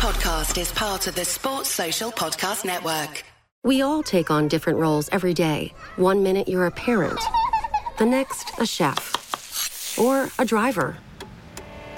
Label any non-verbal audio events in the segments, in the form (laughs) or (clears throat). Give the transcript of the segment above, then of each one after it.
podcast is part of the Sports Social Podcast Network. We all take on different roles every day. One minute you're a parent, the next, a chef, or a driver.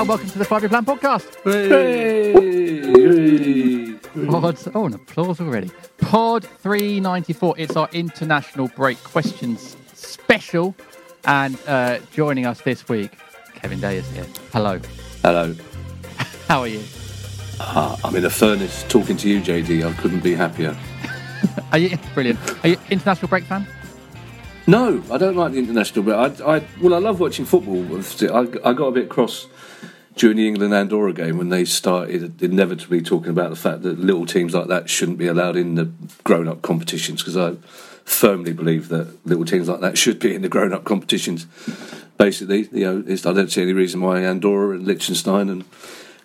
Hello, welcome to the Five Year Plan podcast. Pod, oh, an applause already. Pod 394. It's our international break questions special. And uh, joining us this week, Kevin Day is here. Hello. Hello. (laughs) How are you? Ah, I'm in a furnace talking to you, JD. I couldn't be happier. (laughs) Are you brilliant? Are you international break fan? No, I don't like the international, but I, I well, I love watching football. I, I got a bit cross during the England Andorra game when they started inevitably talking about the fact that little teams like that shouldn't be allowed in the grown-up competitions because I firmly believe that little teams like that should be in the grown-up competitions. Basically, you know, it's, I don't see any reason why Andorra and Liechtenstein and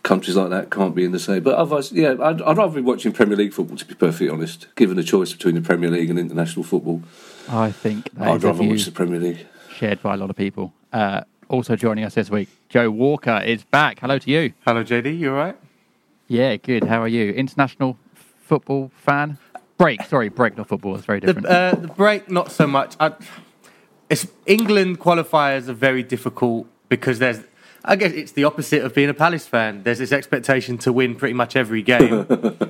countries like that can't be in the same. But otherwise, yeah, I'd, I'd rather be watching Premier League football to be perfectly honest. Given the choice between the Premier League and international football, I think I'd rather watch the Premier League. shared by a lot of people. Uh, also joining us this week, Joe Walker is back. Hello to you. Hello, JD. You all right? Yeah, good. How are you? International football fan? Break, sorry, break, not football. It's very The, different. uh, the break, not so much. I, it's England qualifiers are very difficult because there's. I guess it's the opposite of being a Palace fan. There's this expectation to win pretty much every game,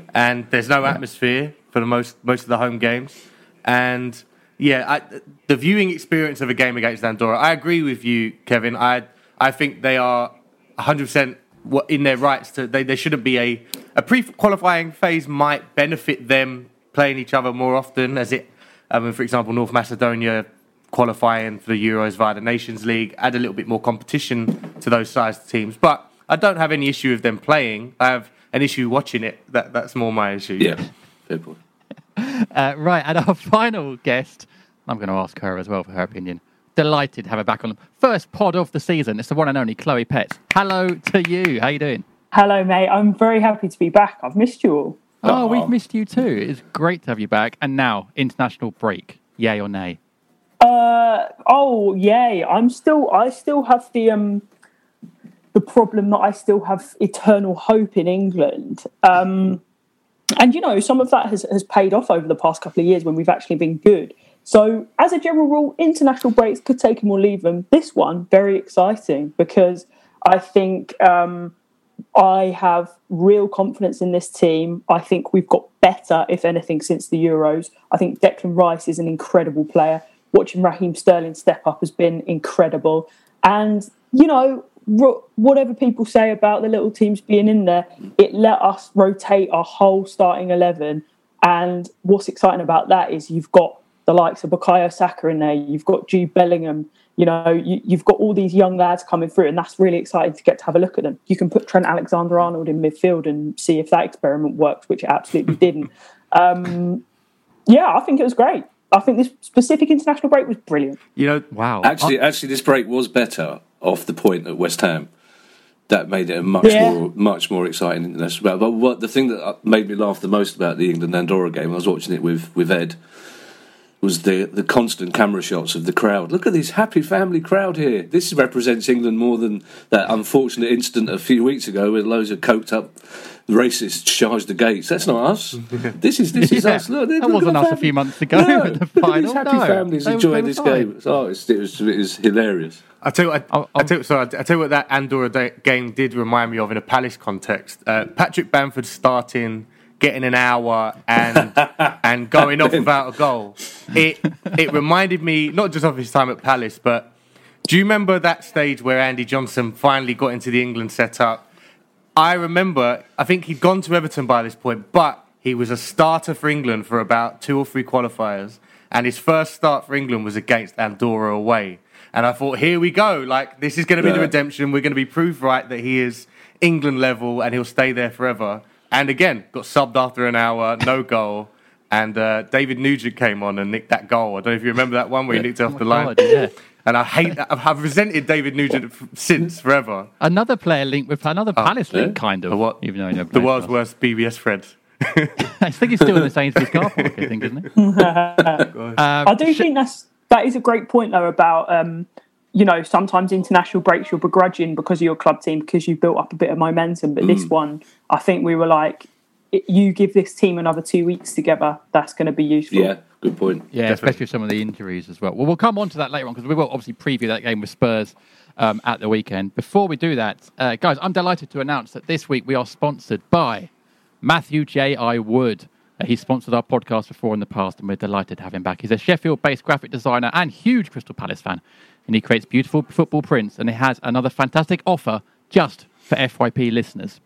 (laughs) and there's no atmosphere for the most most of the home games. And yeah, I, the viewing experience of a game against Andorra, I agree with you, Kevin. I I think they are 100 percent in their rights to. They, there shouldn't be a a pre-qualifying phase might benefit them playing each other more often, as it. I mean, for example, North Macedonia qualifying for the Euros via the Nations League, add a little bit more competition to those sized teams. But I don't have any issue with them playing. I have an issue watching it. That that's more my issue. Yeah, fair point. (laughs) Uh, right, and our (laughs) final guest, I'm going to ask her as well for her opinion. Delighted to have her back on the first pod of the season. It's the one and only Chloe Petts. Hello to you. How you doing? Hello, mate. I'm very happy to be back. I've missed you all. Oh, we've missed you too. It's great to have you back. And now, international break. Yay or nay? Uh, oh, yay! I'm still. I still have the um, the problem that I still have eternal hope in England. Um, and you know, some of that has has paid off over the past couple of years when we've actually been good. So, as a general rule, international breaks could take them or leave them. This one very exciting because I think um, I have real confidence in this team. I think we've got better, if anything, since the Euros. I think Declan Rice is an incredible player. Watching Raheem Sterling step up has been incredible. And, you know, whatever people say about the little teams being in there, it let us rotate our whole starting 11. And what's exciting about that is you've got the likes of Bukayo Saka in there, you've got Jude Bellingham, you know, you, you've got all these young lads coming through, and that's really exciting to get to have a look at them. You can put Trent Alexander Arnold in midfield and see if that experiment works, which it absolutely didn't. (laughs) Um, yeah, I think it was great. I think this specific international break was brilliant. You know, Wow. Actually, actually, this break was better off the point at West Ham. That made it a much Yeah. more, much more exciting international. But what the thing that made me laugh the most about the England Andorra game, I was watching it with with Ed, was the the constant camera shots of the crowd. Look at this happy family crowd here. This represents England more than that unfortunate incident a few weeks ago where loads of coked up racists charged the gates. That's not us. (laughs) This is this is Yeah, us. Look, that look at wasn't the us a few months ago No, (laughs) at the look at these happy No, families they enjoying this fine. game. Oh, it's, it was it was hilarious. I tell you, what, I, I'll- tell you, sorry, I tell you what that Andorra da- game did remind me of in a Palace context. Uh, Patrick Bamford starting, getting an hour, and (laughs) and going off without a goal. It it reminded me not just of his time at Palace, but Do you remember that stage where Andy Johnson finally got into the England setup? I remember, I think he'd gone to Everton by this point, but he was a starter for England for about two or three qualifiers. And his first start for England was against Andorra away. And I thought, here we go. Like, this is going to be the redemption. We're going to be proved right that he is England level and he'll stay there forever. And again, got subbed after an hour, no (laughs) goal. And uh, David Nugent came on and nicked that goal. I don't know if you remember that one where he nicked it off Oh the line. God, yeah. (laughs) And I hate that. I've resented David Nugent since forever. Another player linked with another Palace yeah? link, kind of. The what? Even though he never The world's for worst BBS friend. (laughs) I think he's still in the Sainsbury's car park, I think, isn't he? Um, I do think that's that is a great point though about um, you know sometimes international breaks you're begrudging because of your club team because you've built up a bit of momentum, but Mm. this one I think we were like, you give this team another two weeks together, that's going to be useful. Yeah, good point. Yeah, especially with some of the injuries as well. Well, we'll come on to that later on because we will obviously preview that game with Spurs um, at the weekend. Before we do that, uh, guys, I'm delighted to announce that this week we are sponsored by Matthew J. I. Wood. Uh, he's sponsored our podcast before in the past, and we're delighted to have him back. He's a Sheffield based graphic designer and huge Crystal Palace fan. And he creates beautiful football prints, and he has another fantastic offer just for FYP listeners.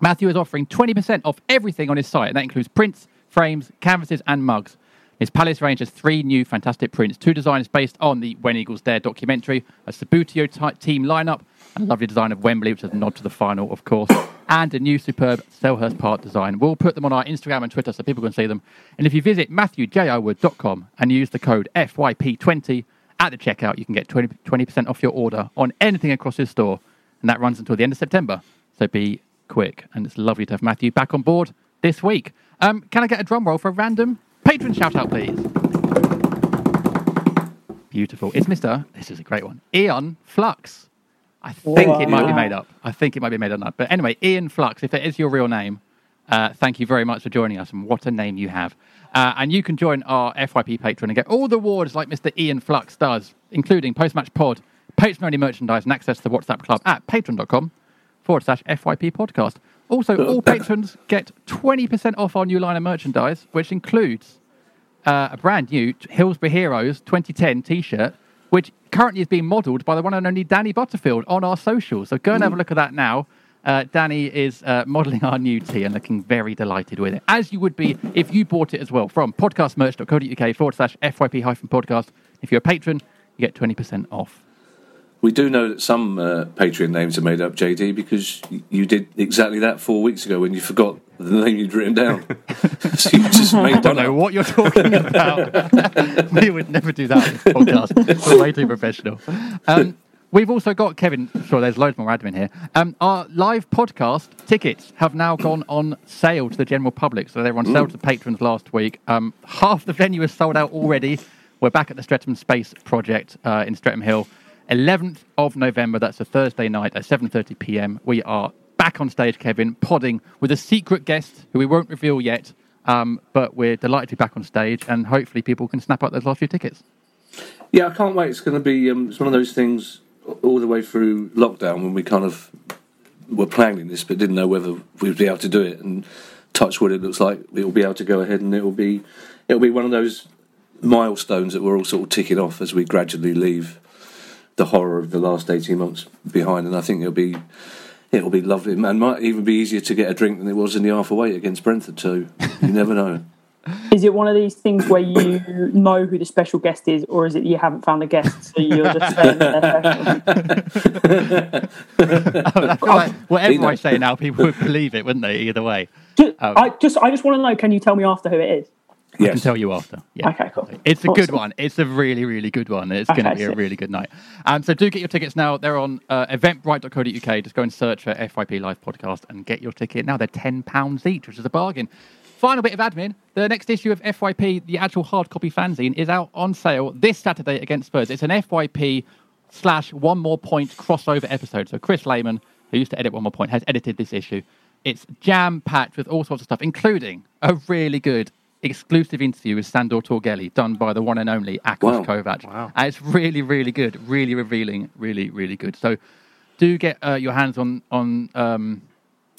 Matthew is offering 20% off everything on his site, and that includes prints, frames, canvases, and mugs. His Palace range has three new fantastic prints, two designs based on the When Eagles Dare documentary, a Subbuteo type team lineup, and a lovely design of Wembley, which is a nod to the final, of course, (coughs) and a new superb Selhurst Park design. We'll put them on our Instagram and Twitter so people can see them. And if you visit matthewjiwood.com and use the code FYP20 at the checkout, you can get 20, 20% off your order on anything across his store. And that runs until the end of September. So be quick. And it's lovely to have Matthew back on board this week. Um, can I get a drum roll for a random patron shout out, please? Beautiful. It's Mr. This is a great one. Eon Flux. I think it might be made up. I think it might be made up. But anyway, Ian Flux, if it is your real name, uh, thank you very much for joining us. And what a name you have. Uh, and you can join our FYP patron and get all the awards like Mr. Ian Flux does, including post match pod, patron only merchandise, and access to the WhatsApp club at patreon.com forward slash FYP podcast. Also, (laughs) all patrons get 20% off our new line of merchandise, which includes uh, a brand new Hillsborough Heroes 2010 t shirt, which currently is being modelled by the one and only Danny Butterfield on our socials. So go and have a look at that now. Uh, Danny is uh, modelling our new tee and looking very delighted with it, as you would be if you bought it as well from podcastmerch.co.uk forward slash FYP hyphen podcast. If you're a patron, you get 20% off. We do know that some uh, Patreon names are made up, JD, because you did exactly that four weeks ago when you forgot the name you'd written down. (laughs) so you just (laughs) made I don't know up. what you're talking about. (laughs) we would never do that on this podcast. We're way too professional. Um, we've also got Kevin. Sure, there's loads more admin here. Um, our live podcast tickets have now gone on sale to the general public. So they were on sale to the patrons last week. Um, half the venue is sold out already. We're back at the Streatham Space Project uh, in Streatham Hill. 11th of November. That's a Thursday night at 7:30 p.m. We are back on stage, Kevin, podding with a secret guest who we won't reveal yet. Um, but we're delighted to be back on stage, and hopefully people can snap up those last few tickets. Yeah, I can't wait. It's going to be um, it's one of those things all the way through lockdown when we kind of were planning this but didn't know whether we'd be able to do it. And touch wood, it looks like it'll be able to go ahead, and it'll be it'll be one of those milestones that we're all sort of ticking off as we gradually leave the horror of the last eighteen months behind. And I think it'll be it'll be lovely, and might even be easier to get a drink than it was in the half away against Brentford. So you never know. (laughs) Is it one of these things where you know who the special guest is, or is it you haven't found a guest, so you're just (laughs) saying they're special? I feel like whatever I say now, people would believe it, wouldn't they? Either way, Just, Um, I just, I just want to know. Can you tell me after who it is? I can tell you after. Yeah. Okay, cool. It's a good one. It's a really, really good one. It's going to be a really good night. Um, so do get your tickets now. They're on uh, eventbrite.co.uk. Just go and search for FYP Live Podcast and get your ticket now. They're £10 each, which is a bargain. Final bit of admin. The next issue of FYP, the actual hard copy fanzine, is out on sale this Saturday against Spurs. It's an FYP slash one more point crossover episode. So Chris Lehman, who used to edit one more point, has edited this issue. It's jam packed with all sorts of stuff, including a really good exclusive interview with Sandor Torghelle, done by the one and only Akos Wow. Kovac. Wow. And it's really, really good, really revealing, really, really good. So do get uh, your hands on on um,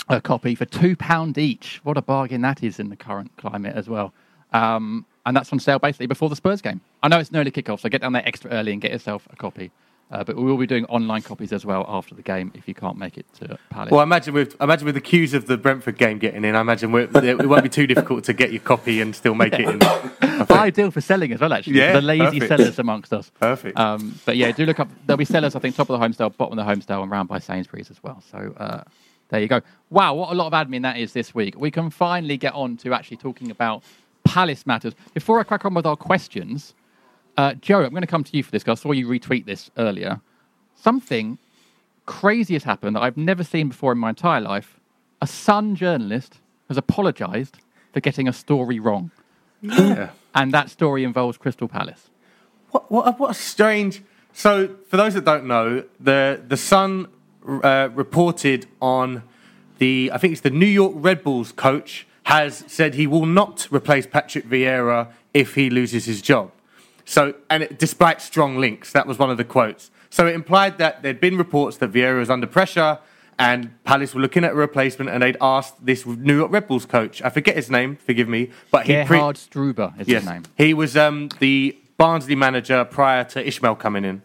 a copy for two pound each. What a bargain that is in the current climate as well. Um, and that's on sale basically before the Spurs game. I know it's an early kickoff, so get down there extra early and get yourself a copy. Uh, but we will be doing online copies as well after the game if you can't make it to Palace. Well, I imagine with I imagine with the queues of the Brentford game getting in, I imagine we're, it won't be too difficult to get your copy and still make it in. (laughs) Ideal for selling as well, actually. Yeah, the lazy perfect. sellers amongst us. Perfect. Um, but yeah, do look up. There'll be sellers, I think, top of the Holmesdale, bottom of the Holmesdale, and round by Sainsbury's as well. So uh, there you go. Wow, what a lot of admin that is this week. We can finally get on to actually talking about Palace matters. Before I crack on with our questions, uh, Joe, I'm going to come to you for this because I saw you retweet this earlier. Something crazy has happened that I've never seen before in my entire life. A Sun journalist has apologised for getting a story wrong, yeah. (gasps) and that story involves Crystal Palace. What, what, a- what a strange. So, for those that don't know, the the Sun uh, reported on the I think it's the New York Red Bulls coach has said he will not replace Patrick Vieira if he loses his job. So, and it, despite strong links, that was one of the quotes. So it implied that there'd been reports that Vieira was under pressure, and Palace were looking at a replacement, and they'd asked this New York Red Bulls coach. I forget his name, forgive me, but he pre- Struber is Yes. his name. He was um, the Barnsley manager prior to Ismael coming in.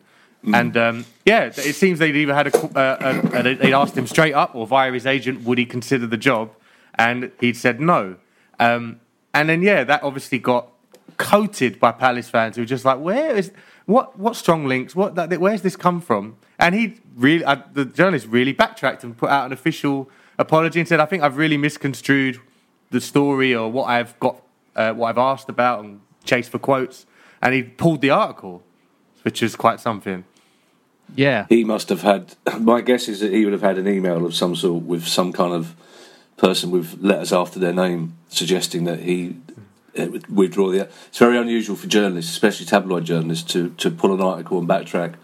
And um, yeah, it seems they'd either had a, uh, a, a, they'd asked him straight up or via his agent, would he consider the job? And he'd said no. Um, and then yeah, that obviously got coated by Palace fans who were just like, where is what what strong links? What that, where's this come from? And he really, uh, the journalist really backtracked and put out an official apology and said, I think I've really misconstrued the story or what I've got, uh, what I've asked about and chased for quotes. And he pulled the article, which is quite something. Yeah. He must have had. (coughs) My guess is that he would have had an email of some sort with some kind of person with letters after their name suggesting that he would withdraw the. It's very unusual for journalists, especially tabloid journalists, to, to pull an article and backtrack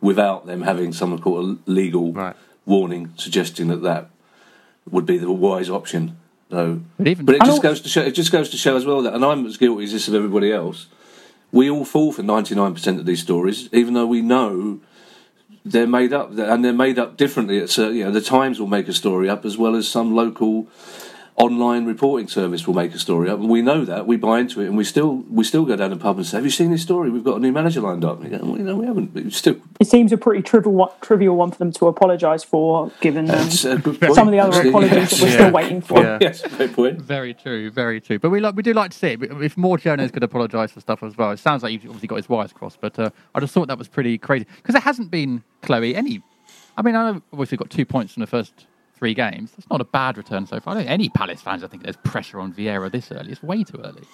without them having some sort of legal Right. warning suggesting that that would be the wise option. So, But even- but it And just goes to show. It just goes to show as well that, and I'm as guilty as this of everybody else. We all fall for 99% of these stories, even though we know they're made up, and they're made up differently. It's uh, you know the Times will make a story up as well as some local online reporting service will make a story up, and we know that we buy into it, and we still we still go down the pub and say, "Have you seen this story? We've got a new manager lined up." And you go, well, no, we haven't. But it's still, It seems a pretty trivial one, trivial one for them to apologise for, given um, it's point. some of the other Actually, apologies yes. that we're Yeah. still waiting for. Yeah. Yes, great point. Very true, very true. But we like we do like to see it. If more journalists could apologise for stuff as well, it sounds like you've obviously got his wires crossed. But uh, I just thought that was pretty crazy because there hasn't been Chloe any. I mean, I know obviously got two points in the first three games. That's not a bad return so far. I don't think any Palace fans. I think there's pressure on Vieira this early. It's way too early.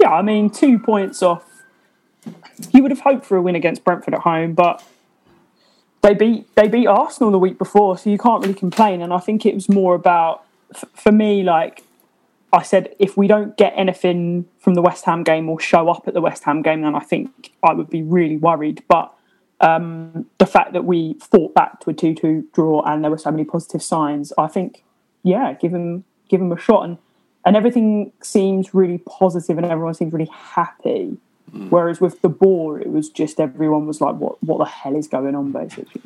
Yeah, I mean, two points off. You would have hoped for a win against Brentford at home, but they beat they beat Arsenal the week before, so you can't really complain. And I think it was more about for me, like I said, if we don't get anything from the West Ham game or show up at the West Ham game, then I think I would be really worried. But um, the fact that we fought back to a two-two draw and there were so many positive signs, I think, yeah, give him give him a shot and and everything seems really positive and everyone seems really happy. Whereas with De Boer, it was just everyone was like, "What? What the hell is going on?" Basically,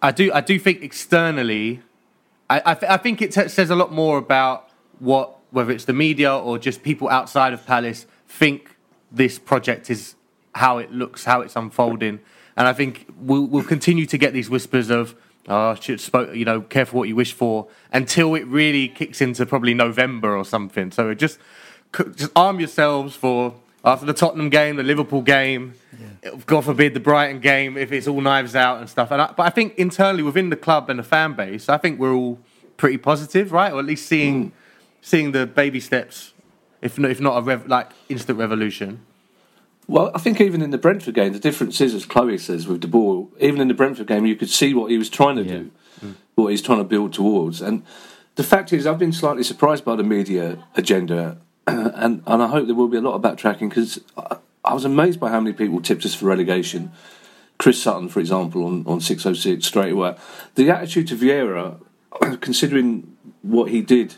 I do. I do think externally, I, I, th- I think it t- says a lot more about what whether it's the media or just people outside of Palace think this project is how it looks, how it's unfolding, and I think we'll, we'll continue to get these whispers of. Oh, you know, careful what you wish for until it really kicks into probably November or something. So just, just arm yourselves for after the Tottenham game, the Liverpool game, God forbid the Brighton game, if it's all knives out and stuff. And I, but I think internally within the club and the fan base, I think we're all pretty positive, right? Or at least seeing mm. seeing the baby steps, if not, if not a rev, like instant revolution. Well, I think even in the Brentford game, the difference is, as Chloe says, with De Boer, even in the Brentford game, you could see what he was trying to do, mm. what he's trying to build towards. And the fact is, I've been slightly surprised by the media agenda, (clears throat) and, and I hope there will be a lot of backtracking because I, I was amazed by how many people tipped us for relegation. Chris Sutton, for example, on, on 606 straight away. The attitude to Vieira, (clears throat) considering what he did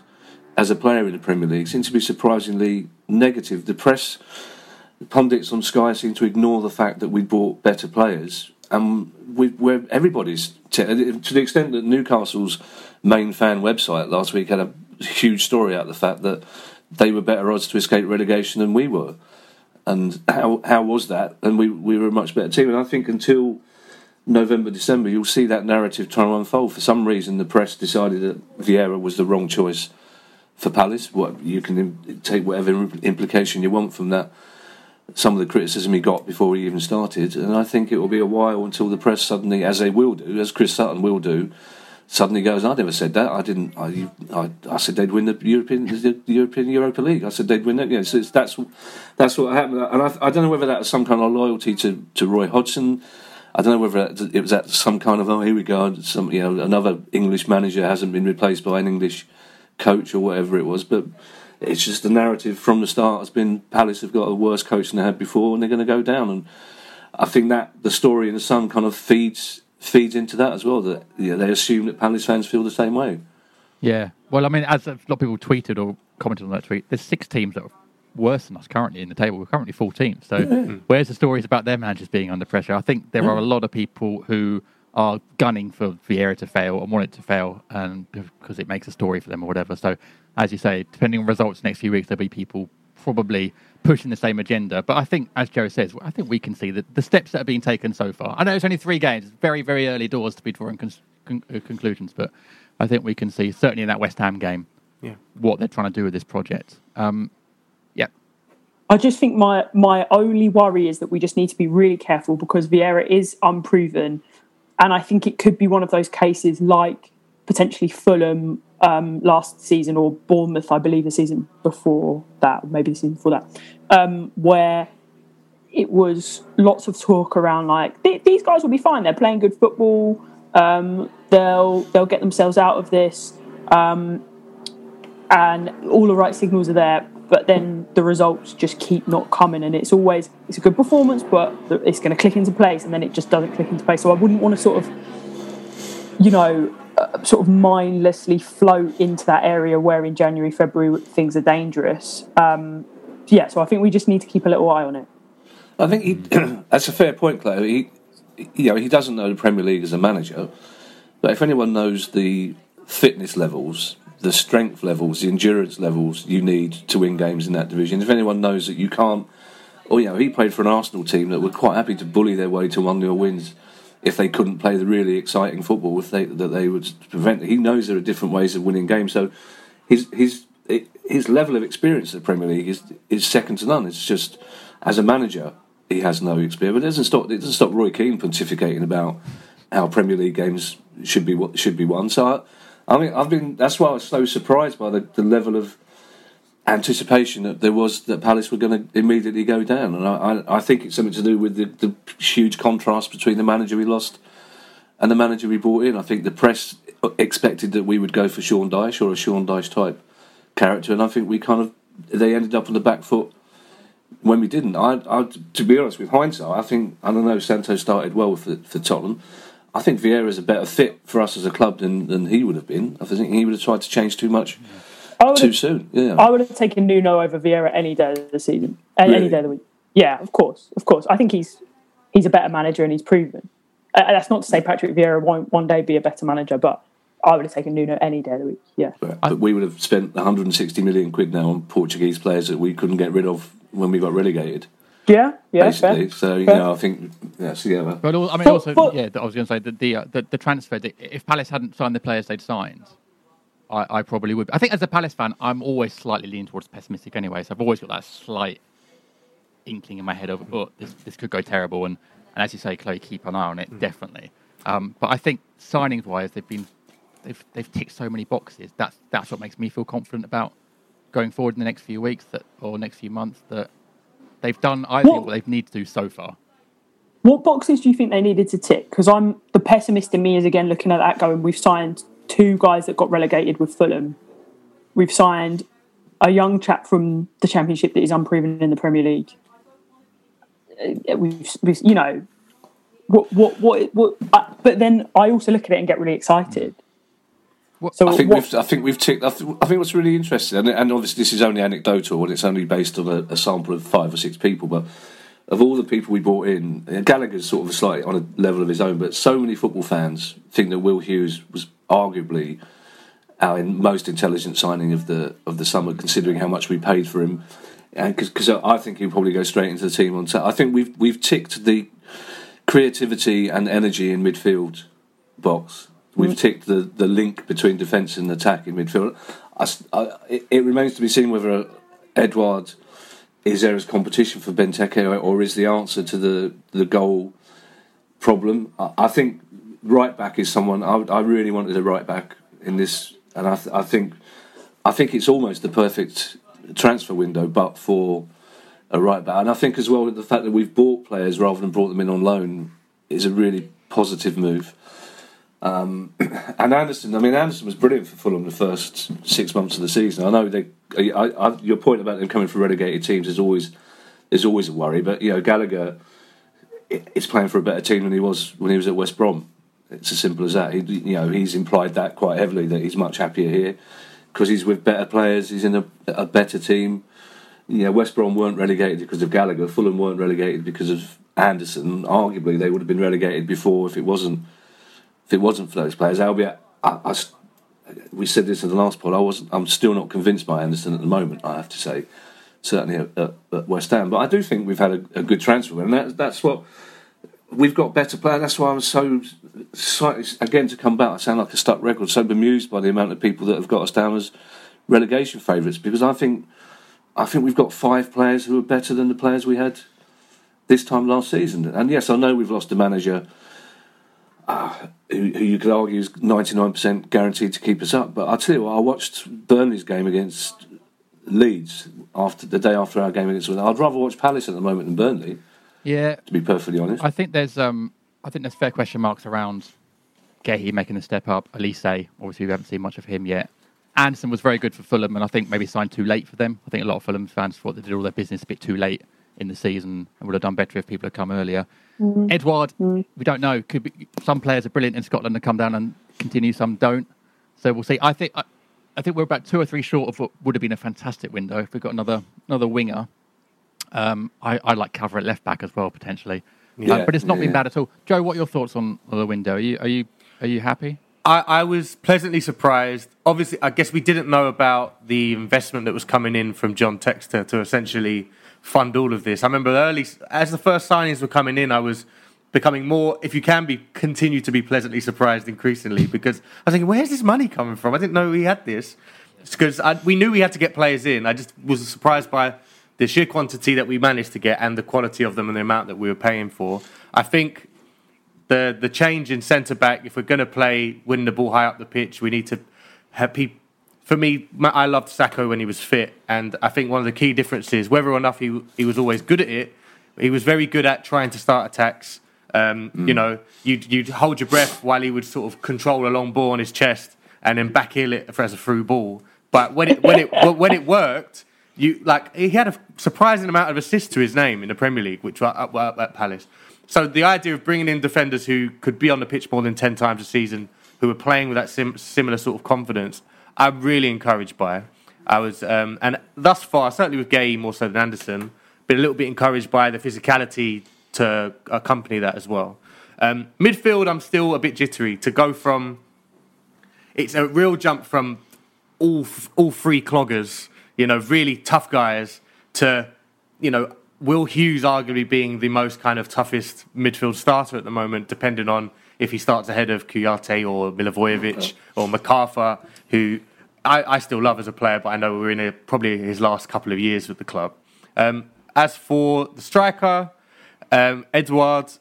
as a player in the Premier League, seemed to be surprisingly negative. The press pundits on Sky seem to ignore the fact that we bought better players, and we, everybody's t- uh, to the extent that Newcastle's main fan website last week had a huge story out the fact that they were better odds to escape relegation than we were. And how how was that? And we we were a much better team. And I think until November, December, you'll see that narrative trying to unfold. For some reason, the press decided that Vieira was the wrong choice for Palace. What you can take whatever implication you want from that. Some of the criticism he got before he even started, and I think it will be a while until the press suddenly, as they will do, as Chris Sutton will do, suddenly goes, "I never said that. I didn't. I, I, I said they'd win the European, the European Europa League. I said they'd win it. You know, so that's that's what happened. And I, I don't know whether that was some kind of loyalty to, to Roy Hodgson. I don't know whether it was that some kind of oh here we go, some you know another English manager hasn't been replaced by an English coach or whatever it was, but it's just the narrative from the start has been Palace have got a worse coach than they had before, and they're going to go down. And I think that the story in the Sun kind of feeds feeds into that as well. That you know, they assume that Palace fans feel the same way. Yeah. Well, I mean, as a lot of people tweeted or commented on that tweet, there's six teams that are worse than us currently in the table. We're currently 14th. So yeah. Hmm. where's the stories about their managers being under pressure? I think there yeah. are a lot of people who are gunning for Vieira to fail and want it to fail, and because it makes a story for them or whatever. So, as you say, depending on results next few weeks, there'll be people probably pushing the same agenda. But I think, as Joe says, I think we can see that the steps that are being taken so far. I know it's only three games; it's very, very early doors to be drawing con- con- uh, conclusions. But I think we can see certainly in that West Ham game yeah. what they're trying to do with this project. Um, yeah. I just think my my only worry is that we just need to be really careful because Vieira is unproven and I think it could be one of those cases like potentially Fulham um, last season or Bournemouth, I believe, the season before that, maybe the season before that, um, where it was lots of talk around like these guys will be fine. They're playing good football. Um, they'll they'll get themselves out of this, um, and all the right signals are there but then the results just keep not coming and it's always it's a good performance but it's going to click into place and then it just doesn't click into place so i wouldn't want to sort of you know uh, sort of mindlessly float into that area where in january february things are dangerous um, yeah so i think we just need to keep a little eye on it i think he, (clears throat) that's a fair point claire he you know he doesn't know the premier league as a manager but if anyone knows the fitness levels the strength levels, the endurance levels you need to win games in that division. If anyone knows that you can't, or you know, he played for an Arsenal team that were quite happy to bully their way to one 0 wins if they couldn't play the really exciting football if they, that they would prevent. He knows there are different ways of winning games, so his his his level of experience at the Premier League is is second to none. It's just as a manager he has no experience. But it doesn't stop it doesn't stop Roy Keane pontificating about how Premier League games should be should be won. So. I, I mean, I've been. That's why I was so surprised by the, the level of anticipation that there was that Palace were going to immediately go down, and I, I, I, think it's something to do with the, the huge contrast between the manager we lost and the manager we brought in. I think the press expected that we would go for Sean Dyche or a Sean Dyche type character, and I think we kind of they ended up on the back foot when we didn't. I, I to be honest, with hindsight, I think I don't know. Santos started well for, for Tottenham. I think Vieira is a better fit for us as a club than, than he would have been. I think he would have tried to change too much too soon. Yeah, I would have taken Nuno over Vieira any day of the season, really? any day of the week. Yeah, of course, of course. I think he's he's a better manager and he's proven. Uh, that's not to say Patrick Vieira won't one day be a better manager, but I would have taken Nuno any day of the week. Yeah, but, but we would have spent 160 million quid now on Portuguese players that we couldn't get rid of when we got relegated. Yeah, yeah, basically. Fair. So you fair. know, I think that's yeah. But I mean, also, but, yeah, I was going to say that the, uh, the the transfer. If Palace hadn't signed the players they'd signed, I, I probably would. I think as a Palace fan, I'm always slightly leaning towards pessimistic anyway. So I've always got that slight inkling in my head of, oh, this this could go terrible. And, and as you say, Chloe, keep an eye on it, mm. definitely. Um, but I think signings wise, they've been they've they've ticked so many boxes. That's that's what makes me feel confident about going forward in the next few weeks that or next few months that They've done, I what, think, what they've needed to do so far. What boxes do you think they needed to tick? Because I'm the pessimist in me is again looking at that going. We've signed two guys that got relegated with Fulham. We've signed a young chap from the Championship that is unproven in the Premier League. Uh, we've, we've you know, what, what, what, what uh, but then I also look at it and get really excited. So I think what, we've I think we've ticked. I, th- I, think what's really interesting, and, and, obviously this is only anecdotal and it's only based on a, a, sample of five or six people, but of all the people we brought in, Gallagher's sort of slightly on a level of his own, but so many football fans think that Will Hughes was arguably our most intelligent signing of the of the summer, considering how much we paid for him, because I think he'll probably go straight into the team on. T- I think we've we've ticked the creativity and energy in midfield box. We've Mm. ticked the, the link between defence and attack in midfield. I I it, it remains to be seen whether Edouard is there as competition for Benteke or, is the answer to the the goal problem. I, I think right back is someone I, I really wanted a right back in this, and I, th- I think I think it's almost the perfect transfer window, but for a right back. And I think as well the fact that we've bought players rather than brought them in on loan is a really positive move. Um, (clears throat) and Anderson, I mean, Anderson was brilliant for Fulham the first six months of the season. I know they, I, I, your point about them coming from relegated teams is always is always a worry, but you know Gallagher is playing for a better team than he was when he was at West Brom. It's as simple as that. He, you know, he's implied that quite heavily that he's much happier here because he's with better players. He's in a, a better team. Know, West Brom weren't relegated because of Gallagher. Fulham weren't relegated because of Anderson. Arguably, they would have been relegated before if it wasn't if it wasn't for those players. Albeit, I, I we said this in the last pod. I wasn't. I'm still not convinced by Anderson at the moment. I have to say, certainly at, at, West Ham. But I do think we've had a, a good transfer, and that, that's what we've got better players. That's why I'm so slightly again to come back. I sound like a stuck record. So bemused by the amount of people that have got us down as relegation favourites because I think I think we've got five players who are better than the players we had this time last season. And yes, I know we've lost a manager uh, who, who you could argue is 99% guaranteed to keep us up. But I tell you what, I watched Burnley's game against Leeds after the day after our game against. I'd rather watch Palace at the moment than Burnley, Yeah, to be perfectly honest. I think there's um, I think there's fair question marks around Gehi making the step up. Olise, obviously we haven't seen much of him yet. Anderson was very good for Fulham, and I think maybe signed too late for them. I think a lot of Fulham fans thought they did all their business a bit too late in the season and would have done better if people had come earlier. Edouard, we don't know. Could be some players are brilliant in Scotland and come down and continue, some don't. So we'll see. I think I, I think we're about two or three short of what would have been a fantastic window if we got another another winger. Um, I, I like cover at left back as well potentially, Yeah, Um, but it's not yeah, been bad at all. Joe, what are your thoughts on, on the window? Are you are you are you happy? I, I was pleasantly surprised. Obviously, I guess we didn't know about the investment that was coming in from John Textor to essentially fund all of this. I remember early, as the first signings were coming in, I was becoming more, if you can be, continue to be pleasantly surprised increasingly because I was thinking, where's this money coming from? I didn't know we had this. Because we knew we had to get players in. I just was surprised by the sheer quantity that we managed to get and the quality of them and the amount that we were paying for. I think the the change in centre back. If we're going to play win the ball high up the pitch, we need to have people. For me, my- I loved Sakho when he was fit, and I think one of the key differences, whether or not he he was always good at it, he was very good at trying to start attacks. Um, You know, you'd you'd hold your breath while he would sort of control a long ball on his chest and then backheel it for as a through ball. But when it when it (laughs) when it worked, you like he had a surprising amount of assists to his name in the Premier League, which were up, were up at Palace. So the idea of bringing in defenders who could be on the pitch more than ten times a season, who were playing with that sim- similar sort of confidence, I'm really encouraged by. I was, um, and thus far, certainly with Gehi more so than Anderson, been a little bit encouraged by the physicality to accompany that as well. Um, midfield, I'm still a bit jittery to go from. It's a real jump from all all three cloggers, you know, really tough guys, to you know Will Hughes arguably being the most kind of toughest midfield starter at the moment, depending on if he starts ahead of Kouyate or Milivojevic or McArthur, who I, I still love as a player, but I know we're in a, probably his last couple of years with the club. Um, as for the striker, um, Edouard,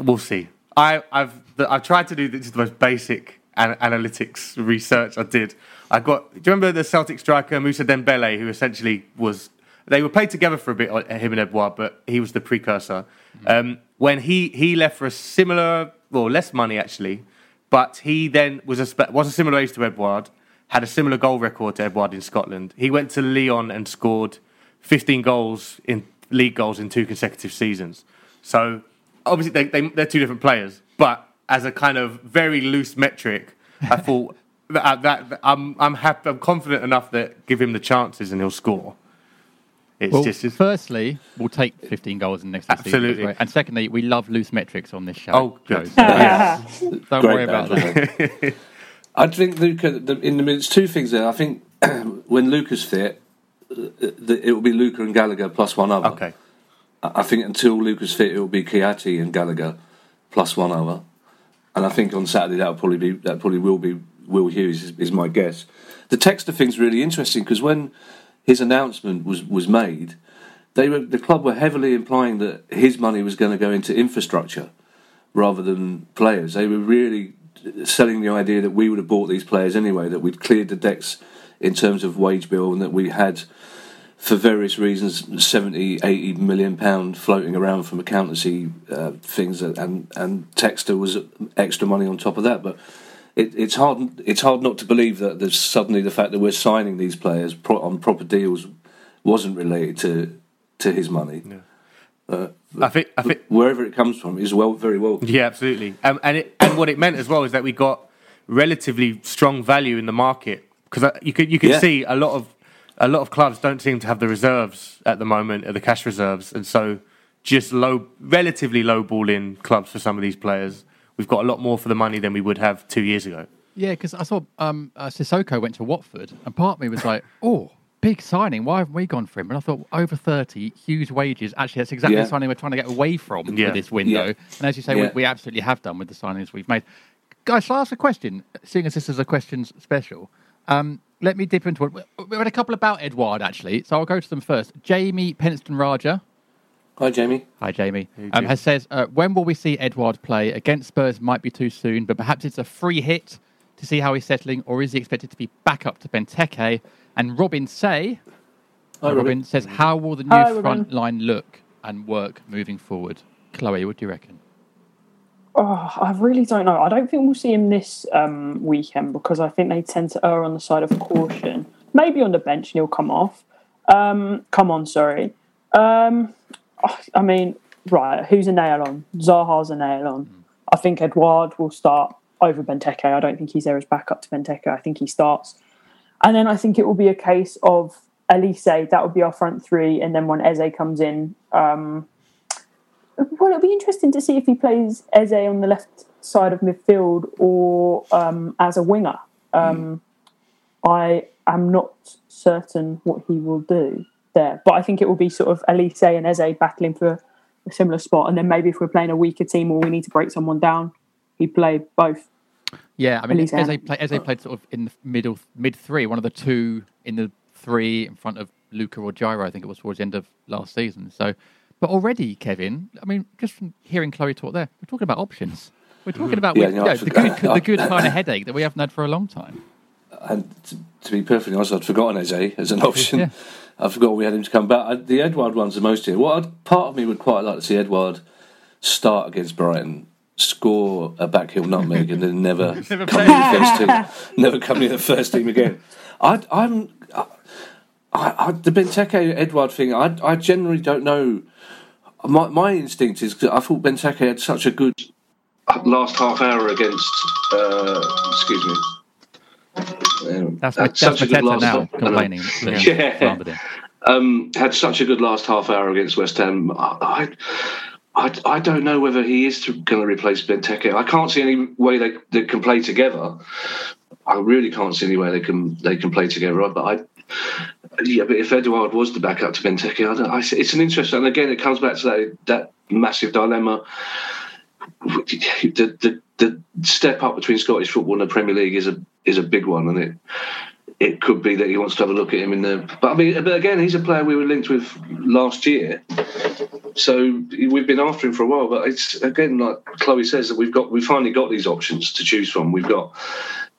we'll see. I, I've the, I've tried to do this is the most basic an- analytics research I did. I got. Do you remember the Celtic striker Moussa Dembele, who essentially was they were played together for a bit, uh, him and Edouard, but he was the precursor. Um, when he he left for a similar, well, less money actually, but he then was a was a similar age to Edouard, had a similar goal record to Edouard in Scotland. He went to Lyon and scored 15 goals in league goals in two consecutive seasons. So obviously they, they, they're two different players, but as a kind of very loose metric, I thought (laughs) that, that I'm I'm happy, I'm confident enough that give him the chances and he'll score. It's Well, just it's, firstly, we'll take 15 goals in the next two seasons, Absolutely. right? And secondly, we love loose metrics on this show. Oh, good. So (laughs) Yeah. Don't Great worry about that. (laughs) I think Luka. The, in the minutes, two things there. I think (clears throat) when Luka's fit, uh, the, it will be Luka and Gallagher plus one other. okay. I I think until Luka's fit, it will be Kouyate and Gallagher. plus one other, and I think on Saturday that'll probably be that probably will be Will Hughes is, is my guess. The Textor thing's really interesting because when his announcement was was made, they were the club were heavily implying that his money was going to go into infrastructure rather than players. They were really selling the idea that we would have bought these players anyway, that we'd cleared the decks in terms of wage bill, and that we had, for various reasons, 70, 80 million pound floating around from accountancy uh, things, and and Textor was extra money on top of that, but. It, it's hard. It's hard not to believe that there's suddenly the fact that we're signing these players pro- on proper deals wasn't related to to his money. Yeah. Uh, I think I think wherever it comes from is well, very well. Yeah, absolutely. Um, and it, and what it meant as well is that we got relatively strong value in the market because you could you could Yeah. see a lot of a lot of clubs don't seem to have the reserves at the moment, or the cash reserves, and so just low, relatively low ball in clubs for some of these players. We've got a lot more for the money than we would have two years ago. Yeah, because I saw um, uh, Sissoko went to Watford, and part of me was like, (laughs) "Oh, big signing! Why haven't we gone for him?" And I thought, over thirty, huge wages. Actually, that's exactly Yeah. the signing we're trying to get away from Yeah. for this window. Yeah. And as you say, we, Yeah. we absolutely have done with the signings we've made. Guys, shall I ask a question? Seeing as this is a questions special, um, let me dip into it. We- We had a couple about Edouard actually, so I'll go to them first. Jamie Penston Raja. Hi, Jamie. Hi, Jamie. Hey, Um, has says, uh, when will we see Edouard play against Spurs? Might be too soon, but perhaps it's a free hit to see how he's settling, or is he expected to be back up to Benteke? And Robin say, Hi, Robin. Robin. says, how will the new Hi, Robin. front line look and work moving forward? Chloe, what do you reckon? Oh, I really don't know. I don't think we'll see him this um, weekend because I think they tend to err on the side of caution. Maybe on the bench and he'll come off. Um, come on, sorry. Um, I mean, right, who's a nail on? Zaha's a nail on. I think Edouard will start over Benteke. I don't think he's there as backup to Benteke. I think he starts. And then I think it will be a case of Olise, that would be our front three. And then when Eze comes in, um, well, it'll be interesting to see if he plays Eze on the left side of midfield or um, as a winger. Um, I am not certain what he will do there, but I think it will be sort of Olise and Eze battling for a similar spot. And then maybe if we're playing a weaker team or we need to break someone down, he play both. Yeah, I mean, Olise Eze, play, Eze played sort of in the middle, mid three, one of the two in the three in front of Luka or Gyro, I think it was towards the end of last season. So, but already, Kevin, I mean, just from hearing Chloe talk there, we're talking about options. We're talking hmm. about Yeah, we- no, yeah, I the forgot- good, the good (laughs) kind of headache that we haven't had for a long time. And to, to be perfectly honest, I'd forgotten Eze as an (laughs) option. Yeah. I forgot we had him to come back. I, the Edouard one's the most here. What I'd, part of me would quite like to see Edouard start against Brighton, score a back heel nutmeg, and then never, (laughs) never come in the first team. (laughs) Never come in the first team again. I, I'm. I, I, the Benteke Edouard thing. I, I generally don't know. My, my instinct is 'cause I thought Benteke had such a good last half hour against. Uh, excuse me. Um, That's, had that's such a good last now half- complaining. (laughs) Yeah. Slandered um, had such a good last half hour against West Ham. I, I, I, I don't know whether he is going to replace Benteke. I can't see any way they, they can play together. I really can't see any way they can they can play together. But I, yeah, but if Edouard was the backup to Benteke, I don't, I, it's an interesting. And again, it comes back to that that massive dilemma. The, the the step up between Scottish football and the Premier League is a is a big one, and it it could be that he wants to have a look at him in the. But I mean, but again, he's a player we were linked with last year, so we've been after him for a while. But it's again, like Chloe says, that we've got we finally got these options to choose from. We've got,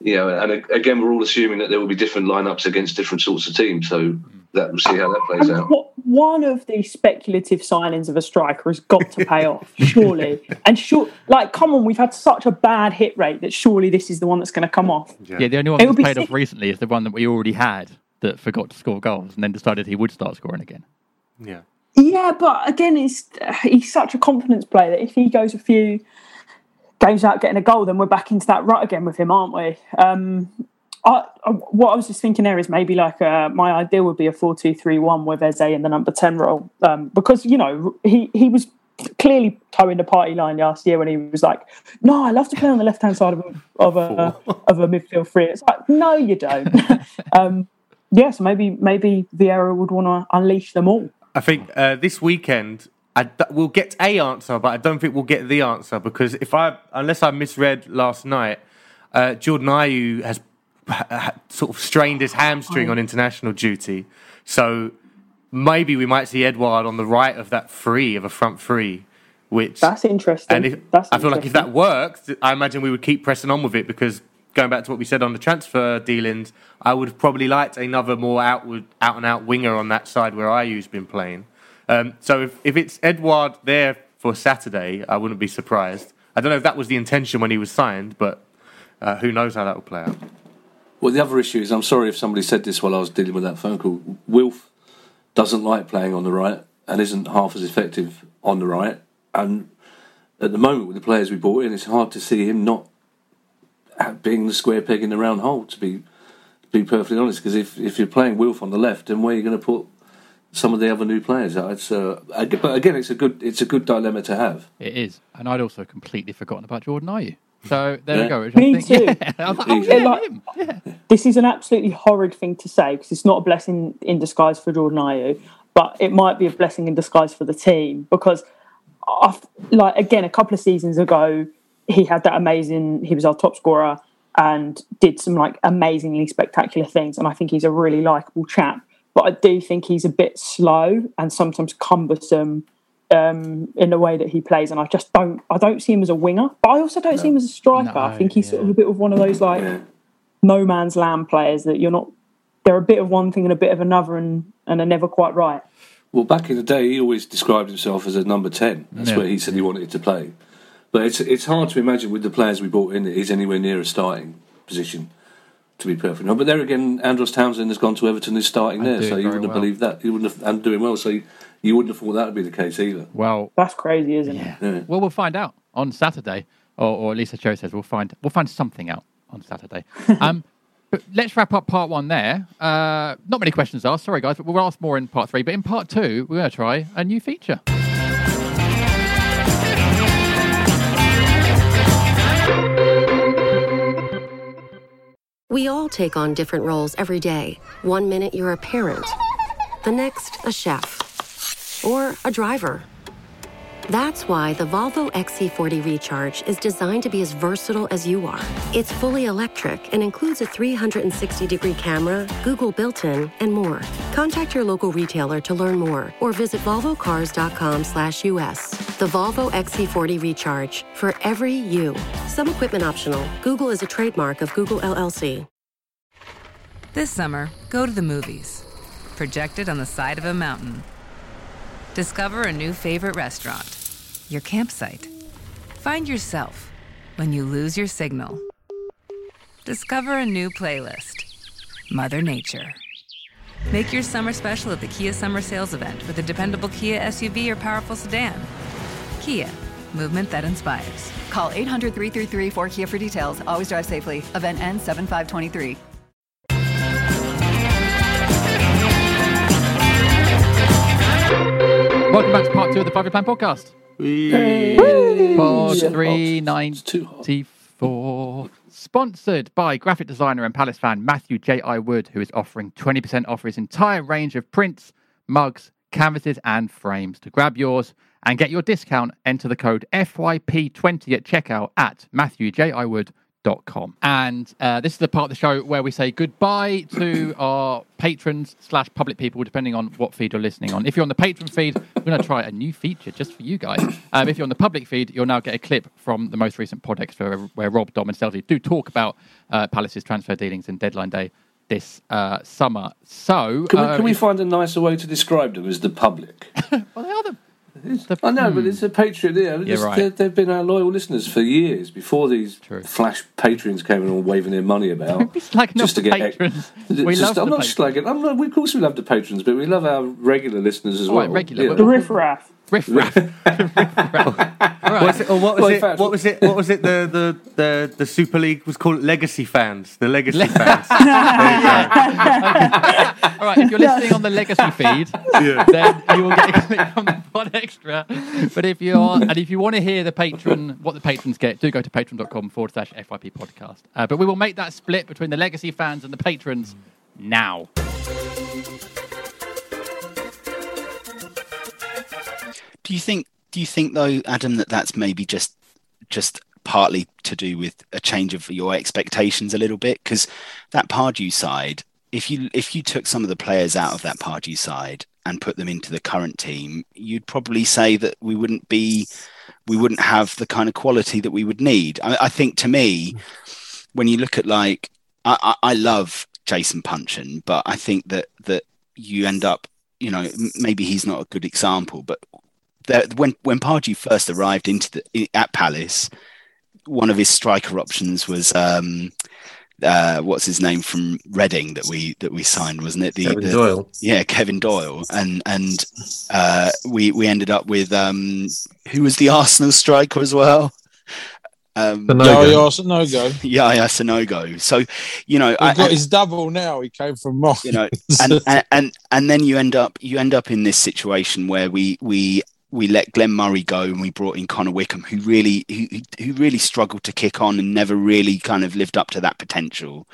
you know, and again, we're all assuming that there will be different lineups against different sorts of teams. So mm. That we'll see how that plays And out. what, one of the speculative signings of a striker has got to pay off, (laughs) surely. And sure, like, come on, we've had such a bad hit rate that surely this is the one that's going to come off. Yeah, the only one It that's would be played sick. off recently is the one that we already had that forgot to score goals and then decided he would start scoring again. Yeah. Yeah, but again, he's he's such a confidence player that if he goes a few games without getting a goal, then we're back into that rut again with him, aren't we? Um, I, I- what I was just thinking there is maybe like uh, my idea would be a four-two-three-one with Eze in the number ten role um, because you know he he was clearly toeing the party line last year when he was like, "No, I love to play on the left-hand side of a of a, of a midfield three. It's like, no, you don't. (laughs) um, yeah, so maybe maybe Vieira would want to unleash them all. I think uh, this weekend I d- we'll get a answer, but I don't think we'll get the answer because if I, unless I misread last night, uh, Jordan Ayew has ha- ha- sort of strained his hamstring on international duty, so maybe we might see Edouard on the right of that free of a front three, which That's interesting. and if, That's I feel like if that worked, I imagine we would keep pressing on with it because going back to what we said on the transfer dealings, I would have probably liked another more outward, out and out winger on that side where Ayew's been playing. Um, so if, if it's Edouard there for Saturday, I wouldn't be surprised. I don't know if that was the intention when he was signed, but uh, who knows how that will play out. Well, the other issue is, I'm sorry if somebody said this while I was dealing with that phone call. Wilf doesn't like playing on the right and isn't half as effective on the right. And at the moment, with the players we brought in, it's hard to see him not being the square peg in the round hole. To be to be perfectly honest, because if if you're playing Wilf on the left, then where are you going to put some of the other new players? It's uh, but again, it's a good it's a good dilemma to have. It is, and I'd also completely forgotten about Jordan Ayew. So there Yeah. we go. Which Me think, (laughs) too. Yeah. I was like, oh, Yeah, yeah, like- Yeah. this is an absolutely horrid thing to say because it's not a blessing in disguise for Jordan Ayew, but it might be a blessing in disguise for the team because, I, like again, a couple of seasons ago, he had that amazing. He was our top scorer and did some like amazingly spectacular things, and I think he's a really likable chap. But I do think he's a bit slow and sometimes cumbersome um, in the way that he plays, and I just don't. I don't see him as a winger, but I also don't see him as a striker. I think he's sort of a bit of one of those like no man's land players that you're not. They're a bit of one thing and a bit of another, and and are never quite right. Well, back in the day, he always described himself as a number ten. That's Yeah. where he said he wanted to play. But it's it's hard to imagine with the players we brought in that he's anywhere near a starting position. To be perfect. But there again, Andros Townsend has gone to Everton. Is starting And there, so you wouldn't have well. believed that. You wouldn't have and doing well. So you, you wouldn't have thought that would be the case either. Well, That's crazy, isn't it? yeah. Well, we'll find out on Saturday, or, or at least the show says we'll find we'll find something out on Saturday. (laughs) um, but let's wrap up part one there. Uh, not many questions asked. Sorry, guys, but we'll ask more in part three. But in part two, we're going to try a new feature. We all take on different roles every day. One minute you're a parent, the next, a chef, or a driver. That's why the Volvo XC40 Recharge is designed to be as versatile as you are. It's fully electric and includes a 360 degree camera, Google built in, and more. Contact your local retailer to learn more or visit volvocars.com/us. The Volvo XC40 Recharge for every you. Some equipment optional. Google is a trademark of Google LLC. This summer, go to the movies. Projected on the side of a mountain. Discover a new favorite restaurant. Your campsite. Find yourself when you lose your signal. Discover a new playlist. Mother Nature. Make your summer special at the Kia Summer Sales Event with a dependable Kia SUV or powerful sedan. Kia, movement that inspires. Call 800 333 4KIA for details. Always drive safely. Event ends 7523. Welcome back to part two of the Five Year Plan podcast. Pod three too hot. ninety four. Sponsored by graphic designer and Palace fan Matthew J. I. Wood, who is offering 20% off his entire range of prints, mugs, canvases, and frames. To grab yours and get your discount, enter the code FYP20 at checkout at MatthewJIwood.com. And uh, this is the part of the show where we say goodbye to (coughs) our patrons slash public people, depending on what feed you're listening on. If you're on the patron feed, we're going to try a new feature just for you guys. (coughs) Um, if you're on the public feed, you'll now get a clip from the most recent Pod Extra where, where Rob, Dom, and Selzy do talk about uh, Palace's transfer dealings and deadline day this uh, summer. So, Can we, uh, can we find a nicer way to describe them as the public? (laughs) well, they are the, the- I know, but hmm. it's a Patreon. Yeah, You're right. they- They've been our loyal listeners for years before these True. flash patrons came in all waving their money about. (laughs) It's like just to the get ex- patrons. (laughs) We just- love I'm the not slagging. I'm not, of course, we love the patrons, but we love our regular listeners as Oh, well. right, regular, Yeah. but- The riffraff. (laughs) riff raff. Was it, what was Well, it? fact- what was it? What was it? The, the the the Super League was called Legacy Fans. The Legacy Fans. (laughs) All right, if you're listening on the legacy feed, then you will get a clip from the pod extra. But if you're and if you want to hear the patron, what the patrons get, do go to patreon.com forward slash FYP podcast. Uh, but we will make that split between the legacy fans and the patrons now. Do you think? Do you think though, Adam, that that's maybe just just partly to do with a change of your expectations a little bit? Because that Pardew side, if you if you took some of the players out of that Pardew side and put them into the current team, you'd probably say that we wouldn't be we wouldn't have the kind of quality that we would need. I, I think to me, when you look at like I, I, I love Jason Puncheon, but I think that that you end up, you know, maybe he's not a good example, but there, when when Pardew first arrived into the at Palace, one of his striker options was um, uh, what's his name from Reading that we that we signed, wasn't it? The, Kevin the, Doyle. Yeah, Kevin Doyle, and and uh, we we ended up with um, who was the Arsenal striker as well. Um, Yaya Sanogo. Yaya Sanogo. So, you know, I got his double now. He came from Moss. You know, and, and, and and then you end up you end up in this situation where we we we let Glenn Murray go and we brought in Connor Wickham, who really who, who really struggled to kick on and never really kind of lived up to that potential.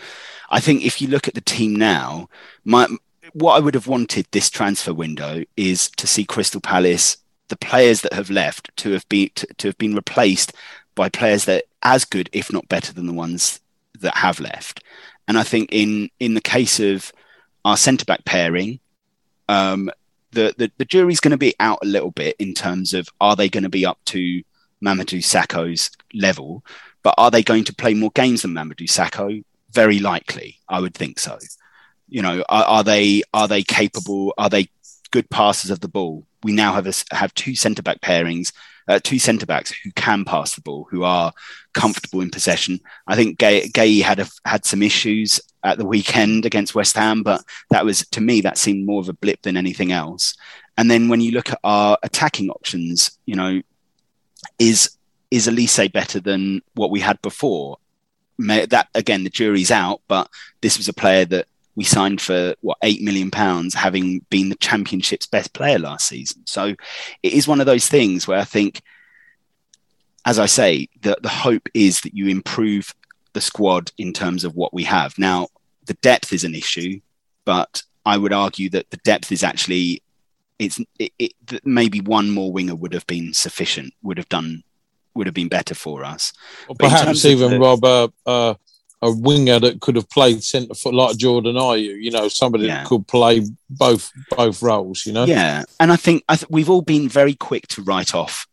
I think if you look at the team now, my what I would have wanted this transfer window is to see Crystal Palace, the players that have left, to have been to, to have been replaced by players that are as good, if not better, than the ones that have left. And I think in in the case of our centre back pairing, um, the, the, the jury's going to be out a little bit in terms of are they going to be up to Mamadou Sakho's level, but are they going to play more games than Mamadou Sakho? Very likely, I would think so. You know, are, are they are they capable? Are they good passers of the ball? We now have a, have two centre back pairings, uh, two centre backs who can pass the ball, who are comfortable in possession. I think Gehi, Gehi had a, had some issues at the weekend against West Ham, but that was to me that seemed more of a blip than anything else. And then when you look at our attacking options, you know, is is Olise better than what we had before? That again, the jury's out, but this was a player that we signed for what eight million pounds, having been the championship's best player last season. So it is one of those things where I think, as I say, the the hope is that you improve the squad in terms of what we have. Now, the depth is an issue, but I would argue that the depth is actually it's it, it, maybe one more winger would have been sufficient, would have done would have been better for us. Or perhaps even the, Rob uh, uh, a winger that could have played centre foot like Jordan Ayew, you know, somebody yeah. that could play both both roles, you know. Yeah, and I think I th- we've all been very quick to write off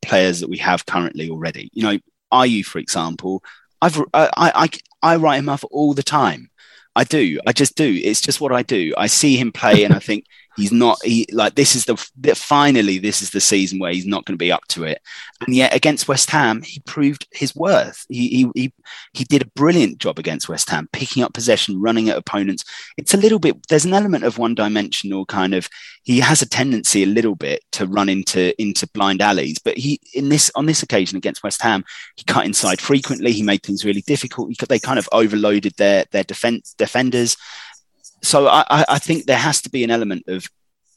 players that we have currently already. You know, Ayew, for example, I've uh, I, I I write him off all the time. I do. I just do. It's just what I do. I see him play and I think He's not. He like this is the finally this is the season where he's not going to be up to it. And yet against West Ham, he proved his worth. He he he, he did a brilliant job against West Ham, picking up possession, running at opponents. It's a little bit. There's an element of one dimensional kind of. He has a tendency a little bit to run into into blind alleys, but he in this on this occasion against West Ham, he cut inside frequently. He made things really difficult. He, they kind of overloaded their their defense defenders so I, I think there has to be an element of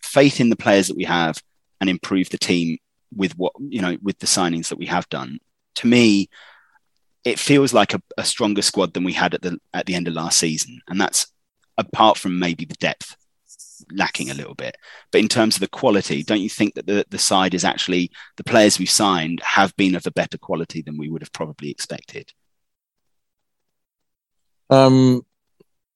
faith in the players that we have and improve the team with what you know with the signings that we have done. To me, it feels like a, a, stronger squad than we had at the at the end of last season, and that's apart from maybe the depth lacking a little bit. But in terms of the quality, don't you think that the, the side is actually the players we've signed have been of a better quality than we would have probably expected? Um,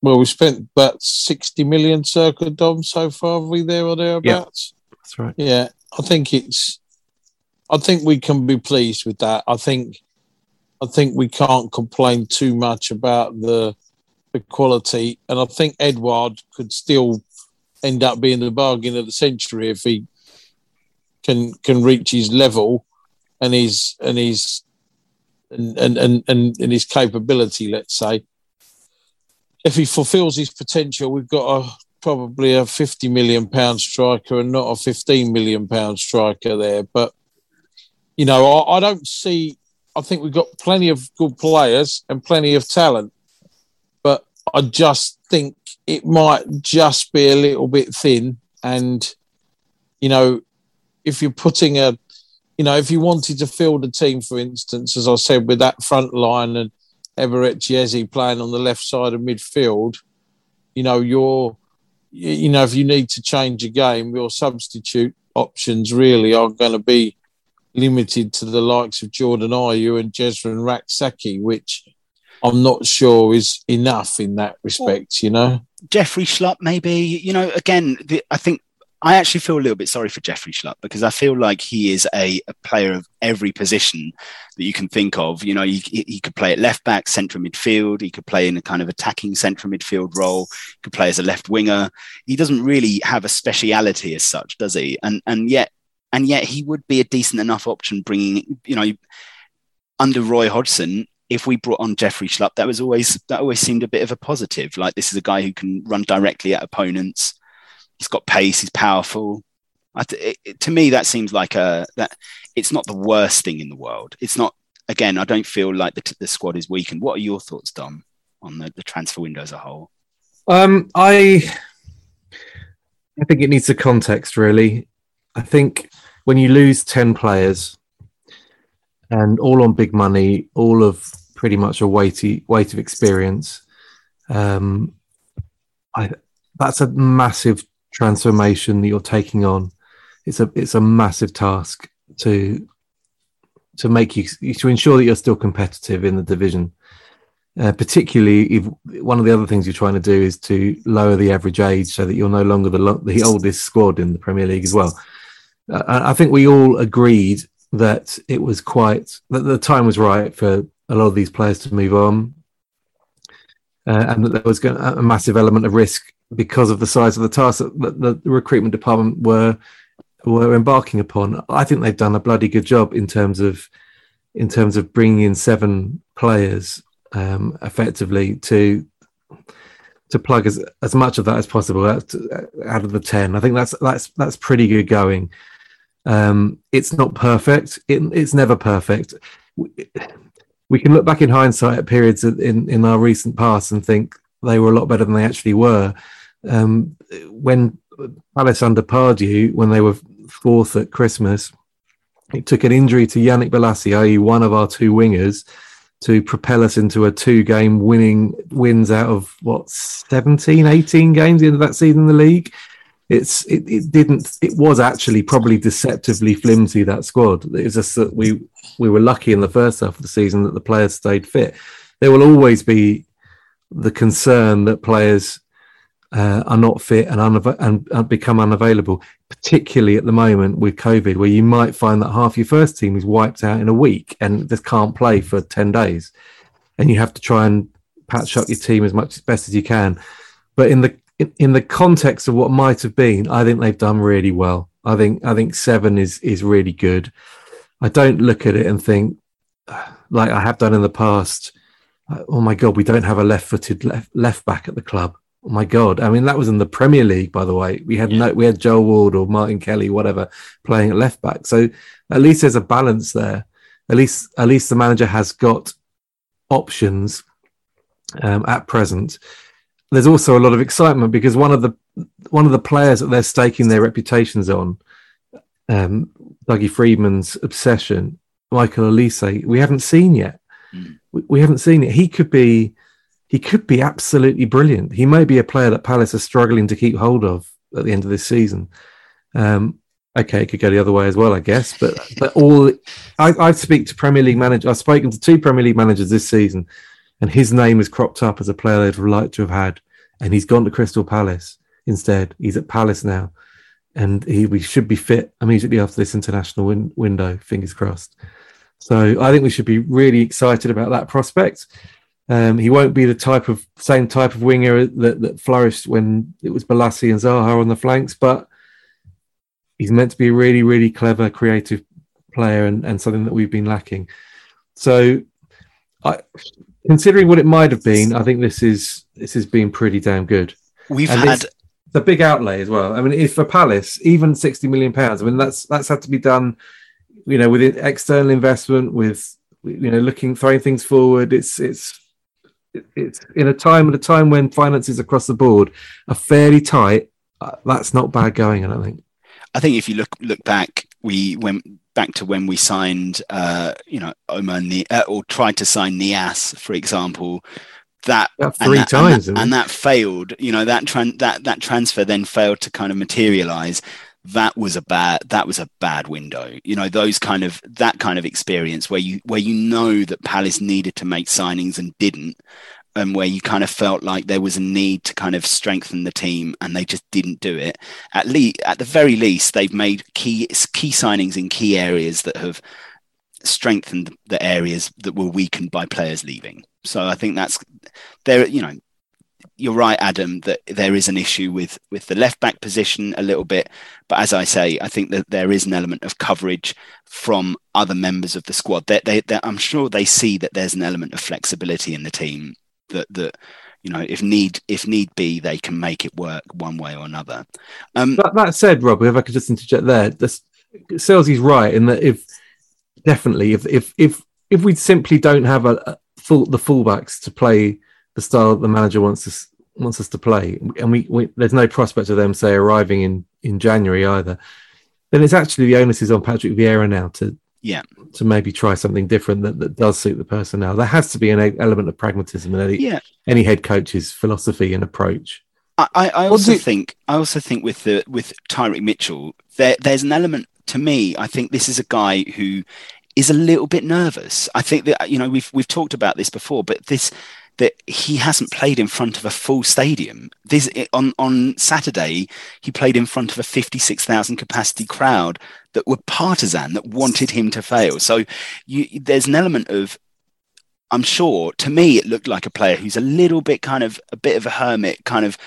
well, we spent about 60 million circa Dom so far, are we there or thereabouts? Yeah, that's right. Yeah, I think it's, I think we can be pleased with that. I think, I think we can't complain too much about the, the quality. And I think Edouard could still end up being the bargain of the century if he can can reach his level and his and his and and and, and, and his capability, let's say if he fulfills his potential, we've got a probably a 50 million pound striker and not a 15 million pound striker there. But, you know, I, I, don't see, I think we've got plenty of good players and plenty of talent. But I just think it might just be a little bit thin. And, you know, if you're putting a, you know, if you wanted to field a team, for instance, as I said, with that front line and Eberechi Eze playing on the left side of midfield, you know, you're you know, if you need to change a game, your substitute options really are going to be limited to the likes of Jordan Ayew and Jesurun Rak-Sakyi, which I'm not sure is enough in that respect, you know. Jeffrey Schlupp, maybe. You know, again, the, I think I actually feel a little bit sorry for Jeffrey Schlupp because I feel like he is a, a player of every position that you can think of. You know, he, he could play at left back, central midfield. He could play in a kind of attacking central midfield role. He could play as a left winger. He doesn't really have a speciality as such, does he? And and yet and yet he would be a decent enough option. Bringing you know under Roy Hodgson, if we brought on Jeffrey Schlupp, that was always that always seemed a bit of a positive. Like this is a guy who can run directly at opponents he's got pace, he's powerful. Th- it, to me, that seems like a that it's not the worst thing in the world. It's not. Again, I don't feel like the, the squad is weakened. What are your thoughts, Dom, on the, the transfer window as a whole? Um, I I think it needs a context. Really, I think when you lose ten players and all on big money, all of pretty much a weighty weight of experience, um, I that's a massive transformation that you're taking on. It's a it's a massive task to to make you to ensure that you're still competitive in the division. Uh, particularly if one of the other things you're trying to do is to lower the average age so that you're no longer the the oldest squad in the Premier League as well. Uh, I think we all agreed that it was quite that the time was right for a lot of these players to move on, uh, and that there was a massive element of risk because of the size of the task that the, recruitment department were were embarking upon. I think they've done a bloody good job in terms of in terms of bringing in seven players um, effectively to to plug as as much of that as possible out, out of the ten. I think that's that's that's pretty good going. Um, it's not perfect. It, it's never perfect. We, we can look back in hindsight at periods in in our recent past and think they were a lot better than they actually were. Um, when Palace under Pardew, when they were fourth at Christmas, it took an injury to Yannick Bolasie, i.e., one of our two wingers, to propel us into a two game winning wins out of what 17, 18 games into that season in the league. It's it, it didn't it was actually probably deceptively flimsy that squad. It was just that we we were lucky in the first half of the season that the players stayed fit. There will always be the concern that players uh, are not fit and, unav- and, and become unavailable, particularly at the moment with COVID, where you might find that half your first team is wiped out in a week and just can't play for 10 days. And you have to try and patch up your team as much as best as you can. But in the in, in the context of what might have been, I think they've done really well. I think I think seven is is really good. I don't look at it and think like I have done in the past oh my god, we don't have a left-footed left, left back at the club. Oh my god! I mean, that was in the Premier League, by the way. We had yeah. no, we had Joel Ward or Martin Kelly, whatever, playing at left back. So at least there's a balance there. At least, at least the manager has got options um, at present. There's also a lot of excitement because one of the one of the players that they're staking their reputations on, um, Dougie Freedman's obsession, Michael Olise, we haven't seen yet. Mm we, haven't seen it. He could be he could be absolutely brilliant. He may be a player that Palace are struggling to keep hold of at the end of this season. Um, okay, it could go the other way as well, I guess. But but all I, I speak to Premier League managers. I've spoken to two Premier League managers this season, and his name has cropped up as a player they'd like to have had, and he's gone to Crystal Palace instead. He's at Palace now, and he we should be fit immediately after this international win- window. Fingers crossed. So I think we should be really excited about that prospect. Um, he won't be the type of same type of winger that, that flourished when it was Bolasie and Zaha on the flanks, but he's meant to be a really, really clever, creative player and, and something that we've been lacking. So, I, considering what it might have been, I think this is this has been pretty damn good. We've and had the big outlay as well. I mean, if for Palace, even sixty million pounds, I mean that's that's had to be done you know, with external investment, with you know, looking throwing things forward. It's it's it's in a time at a time when finances across the board are fairly tight. Uh, that's not bad going, I don't think. I think if you look look back, we went back to when we signed, uh, you know, Omar Ni- uh, or tried to sign Nias, for example, that About and three that- times, and that, and that failed. You know that tran- that that transfer then failed to kind of materialize. That was a bad that was a bad window. You know those kind of that kind of experience where you where you know that Palace needed to make signings and didn't, and where you kind of felt like there was a need to kind of strengthen the team and they just didn't do it. At least at the very least they've made key key signings in key areas that have strengthened the areas that were weakened by players leaving. So I think that's there. You know, you're right, Adam, that there is an issue with with the left back position a little bit. But as I say, I think that there is an element of coverage from other members of the squad. That they, they, I'm sure they see that there's an element of flexibility in the team that that you know if need if need be they can make it work one way or another. Um, That, that said, Rob, if I could just interject there, this, Selsy's right in that if definitely if if if if we simply don't have a, a full the fullbacks to play the style the manager wants us wants us to play, and we, we there's no prospect of them say arriving in in January either, then it's actually the onus is on Patrick Vieira now to yeah, to maybe try something different that, that does suit the personnel. There has to be an element of pragmatism in any, Yeah. any head coach's philosophy and approach. I, I I also do- think I also think with the with Tyrick Mitchell, there there's an element to me. I think this is a guy who is a little bit nervous. I think that you know we've we've talked about this before, but this that he hasn't played in front of a full stadium. This eh, on on Saturday he played in front of a fifty six thousand capacity crowd that were partisan that wanted him to fail. So you, there's an element of I'm sure to me it looked like a player who's a little bit kind of a bit of a hermit, kind of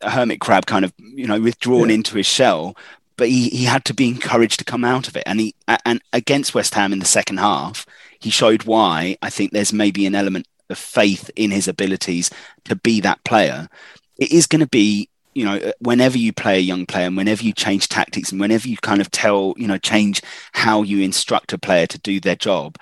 a hermit crab, kind of you know withdrawn into his shell. But he, he had to be encouraged to come out of it, and he and against West Ham in the second half, he showed why. I think there's maybe an element of faith in his abilities to be that player. It is going to be you know whenever you play a young player and whenever you change tactics and whenever you kind of tell you know change how you instruct a player to do their job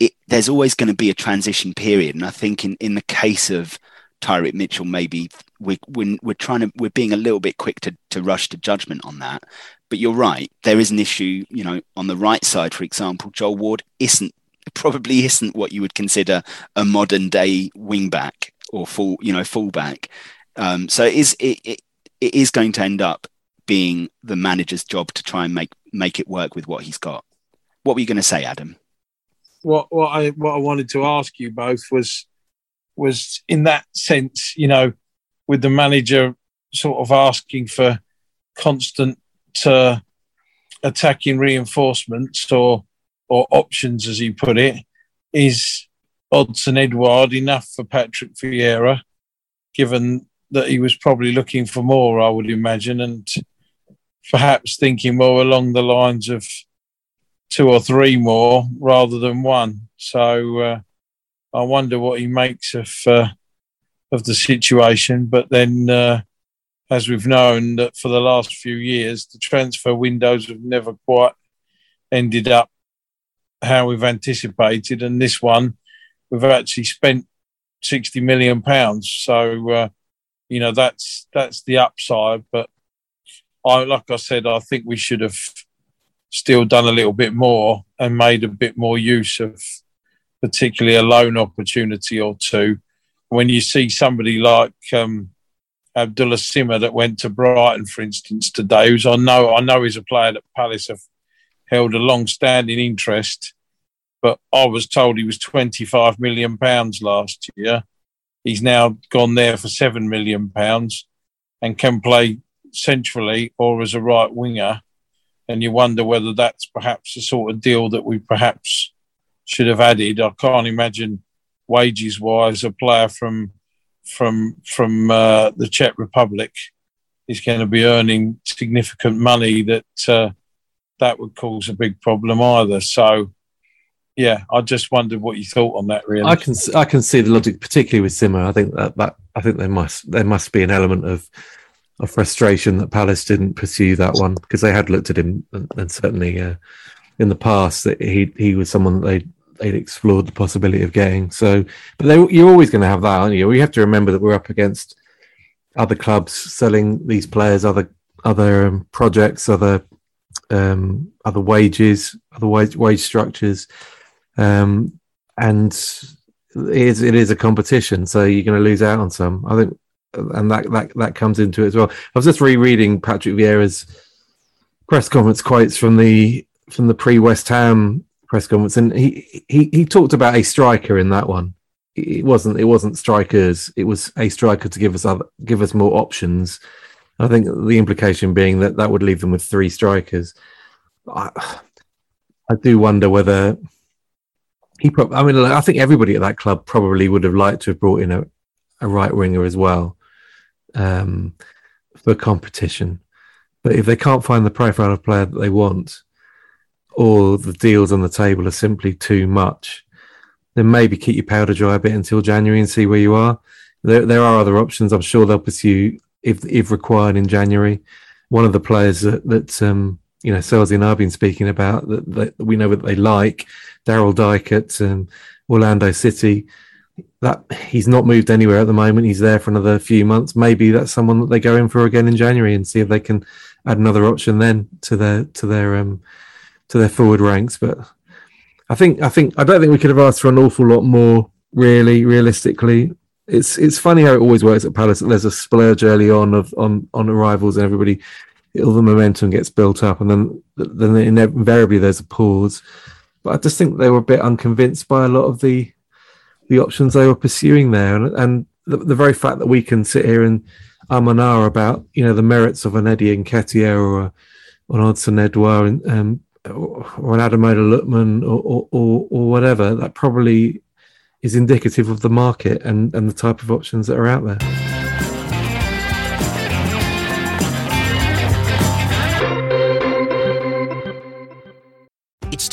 it, there's always going to be a transition period. And I think in, in the case of Tyrick Mitchell, maybe we, we're, we're trying to, we're being a little bit quick to, to rush to judgment on that. But you're right. There is an issue, you know, on the right side, for example, Joel Ward isn't, probably isn't what you would consider a modern day wing back or full, you know, fullback. Um, so it is, it, it, it is going to end up being the manager's job to try and make, make it work with what he's got. What were you going to say, Adam? what what I what I wanted to ask you both was was in that sense, you know, with the manager sort of asking for constant uh, attacking reinforcements or or options, as he put it, is Odsonne Edouard enough for Patrick Vieira, given that he was probably looking for more, I would imagine, and perhaps thinking more along the lines of two or three more rather than one. So uh, I wonder what he makes of uh, of the situation. But then, uh, as we've known, that for the last few years, the transfer windows have never quite ended up how we've anticipated, and this one we've actually spent sixty million pounds. So uh, you know that's that's the upside. But I, like I said, I think we should have still done a little bit more and made a bit more use of particularly a loan opportunity or two. When you see somebody like um, Abdallah Sima that went to Brighton, for instance, today, who's I know I know is a player that Palace have held a long-standing interest, but I was told he was 25 million pounds last year. He's now gone there for seven million pounds and can play centrally or as a right winger and you wonder whether that's perhaps the sort of deal that we perhaps should have added. I can't imagine wages wise a player from from from uh, the Czech Republic is going to be earning significant money that uh, that would cause a big problem either. So yeah, I just wondered what you thought on that. Really, I can I can see the logic, particularly with Sima. I think that, that I think there must there must be an element of of frustration that Palace didn't pursue that one because they had looked at him and, and certainly uh, in the past that he he was someone that they they'd explored the possibility of getting. So, but they, you're always going to have that, aren't you? You have to remember that we're up against other clubs selling these players, other other um, projects, other um, other wages, other wage, wage structures, um, and it is it is a competition, so you're going to lose out on some. I think, and that that that comes into it as well. I was just rereading Patrick Vieira's press conference quotes from the from the pre West Ham press conference, and he he he talked about a striker in that one. It wasn't it wasn't strikers. It was a striker to give us other give us more options. I think the implication being that that would leave them with three strikers. I, I do wonder whether he. Pro- I mean, I think everybody at that club probably would have liked to have brought in a, a right winger as well um, for competition. But if they can't find the profile of player that they want, or the deals on the table are simply too much, then maybe keep your powder dry a bit until January and see where you are. There, there are other options. I'm sure they'll pursue if if required in January. One of the players that, that um, you know, Selzy and I've been speaking about that, that we know that they like, Daryl Dike at um, Orlando City. That he's not moved anywhere at the moment. He's there for another few months. Maybe that's someone that they go in for again in January and see if they can add another option then to their to their um to their forward ranks. But I think I think I don't think we could have asked for an awful lot more. Really, realistically, it's it's funny how it always works at Palace. There's a splurge early on of on on arrivals, and everybody all the momentum gets built up, and then then invariably there's a pause. But I just think they were a bit unconvinced by a lot of the the options they were pursuing there, and, and the, the, very fact that we can sit here and um and ah about you know the merits of an Eddie Nketiah or a, an Odsonne Edouard and um, or an Ademola Lookman or, or, or, or whatever, that probably is indicative of the market and, and the type of options that are out there.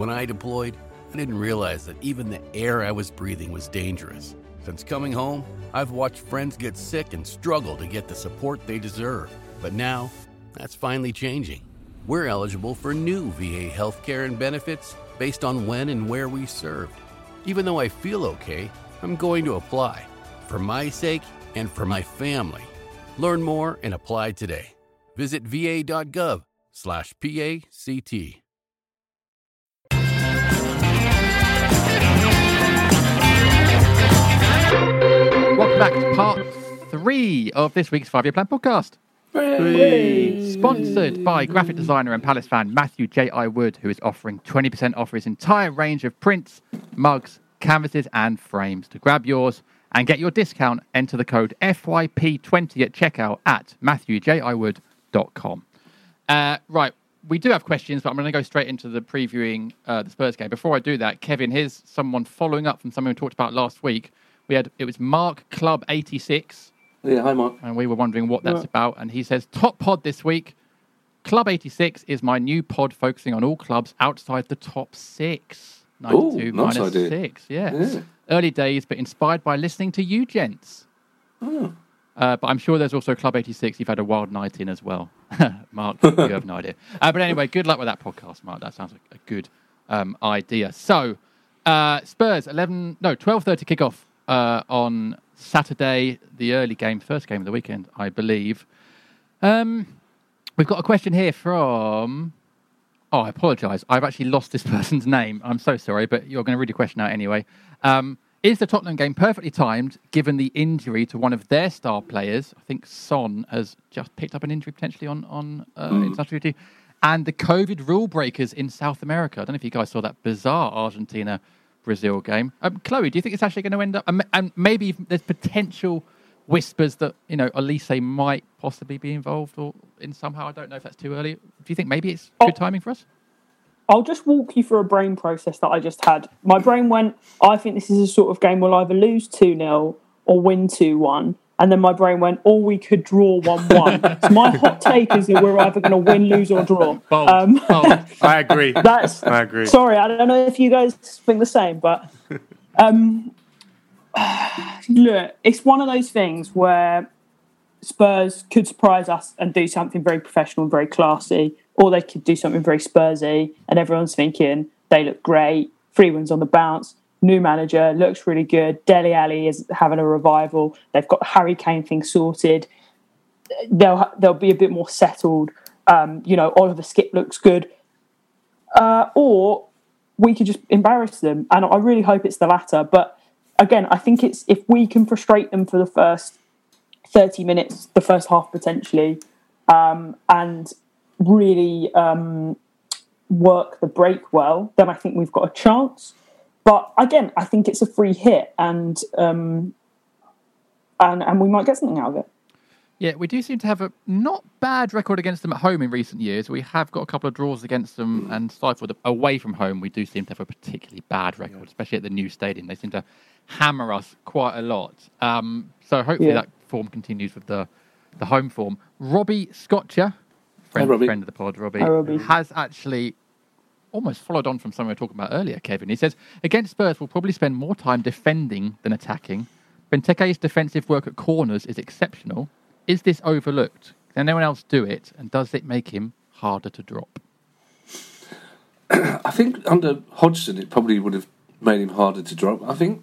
When I deployed, I didn't realize that even the air I was breathing was dangerous. Since coming home, I've watched friends get sick and struggle to get the support they deserve. But now, that's finally changing. We're eligible for new VA healthcare and benefits based on when and where we served. Even though I feel okay, I'm going to apply for my sake and for my family. Learn more and apply today. Visit va.gov/pact. back to part three of this week's five year plan podcast. Sponsored by graphic designer and Palace fan Matthew J.I. Wood, who is offering 20% off his entire range of prints, mugs, canvases, and frames. To grab yours and get your discount, enter the code FYP20 at checkout at MatthewJIwood.com. Uh, right, we do have questions, but I'm going to go straight into the previewing uh, the Spurs game. Before I do that, Kevin, here's someone following up from something we talked about last week we had it was Mark Club eighty six. Yeah, hi Mark. And we were wondering what that's about. And he says top pod this week. Club eighty six is my new pod focusing on all clubs outside the top six. Ninety two nice minus idea. six. Yeah. yeah. Early days, but inspired by listening to you gents. Oh. Uh, but I'm sure there's also Club 86. You've had a wild night in as well, (laughs) Mark. you have no idea. Uh, but anyway, good luck with that podcast, Mark. That sounds like a good um, idea. So, uh, Spurs 11, no 12:30 kickoff uh, on Saturday, the early game, first game of the weekend, I believe. Um, we've got a question here from. Oh, I apologise. I've actually lost this (laughs) person's name. I'm so sorry, but you're going to read the question out anyway. Um, is the Tottenham game perfectly timed given the injury to one of their star players? I think Son has just picked up an injury potentially on, on uh, mm. international duty. And the COVID rule breakers in South America. I don't know if you guys saw that bizarre Argentina Brazil game. Um, Chloe, do you think it's actually going to end up, um, and maybe there's potential whispers that you know Olise might possibly be involved or in somehow. I don't know if that's too early. Do you think maybe it's good oh. timing for us? I'll just walk you through a brain process that I just had. My brain went, I think this is a sort of game we'll either lose 2 0 or win 2 1. And then my brain went, or we could draw 1 1. so my hot take is that we're either going to win, lose, or draw. Bold. Um, Bold. (laughs) I agree. That's, I agree. Sorry, I don't know if you guys think the same, but Um, (sighs) look, it's one of those things where Spurs could surprise us and do something very professional and very classy, or they could do something very Spursy, and everyone's thinking they look great. Three wins on the bounce. New manager looks really good. Dele Alli is having a revival. They've got Harry Kane thing sorted. They'll they'll be a bit more settled. Um, you know, Oliver Skipp looks good. Uh, or we could just embarrass them, and I really hope it's the latter. But again, I think it's if we can frustrate them for the first 30 minutes, the first half potentially, um, and really um, work the break well, then I think we've got a chance. But again, I think it's a free hit, and um, and and we might get something out of it. Yeah, we do seem to have a not bad record against them at home in recent years. We have got a couple of draws against them, and Stifled away from home, we do seem to have a particularly bad record, especially at the new stadium. They seem to hammer us quite a lot. Um, so hopefully Yeah. that form continues with the the home form. Robbie Scotcher, friend, Robbie. friend of the pod, Robbie, Hi, Robbie. has actually almost followed on from something we were talking about earlier, Kevin. He says, against Spurs, we'll probably spend more time defending than attacking. Benteke's defensive work at corners is exceptional. Is this overlooked? Can anyone else do it? And does it make him harder to drop? (clears throat) I think under Hodgson, it probably would have made him harder to drop. I think.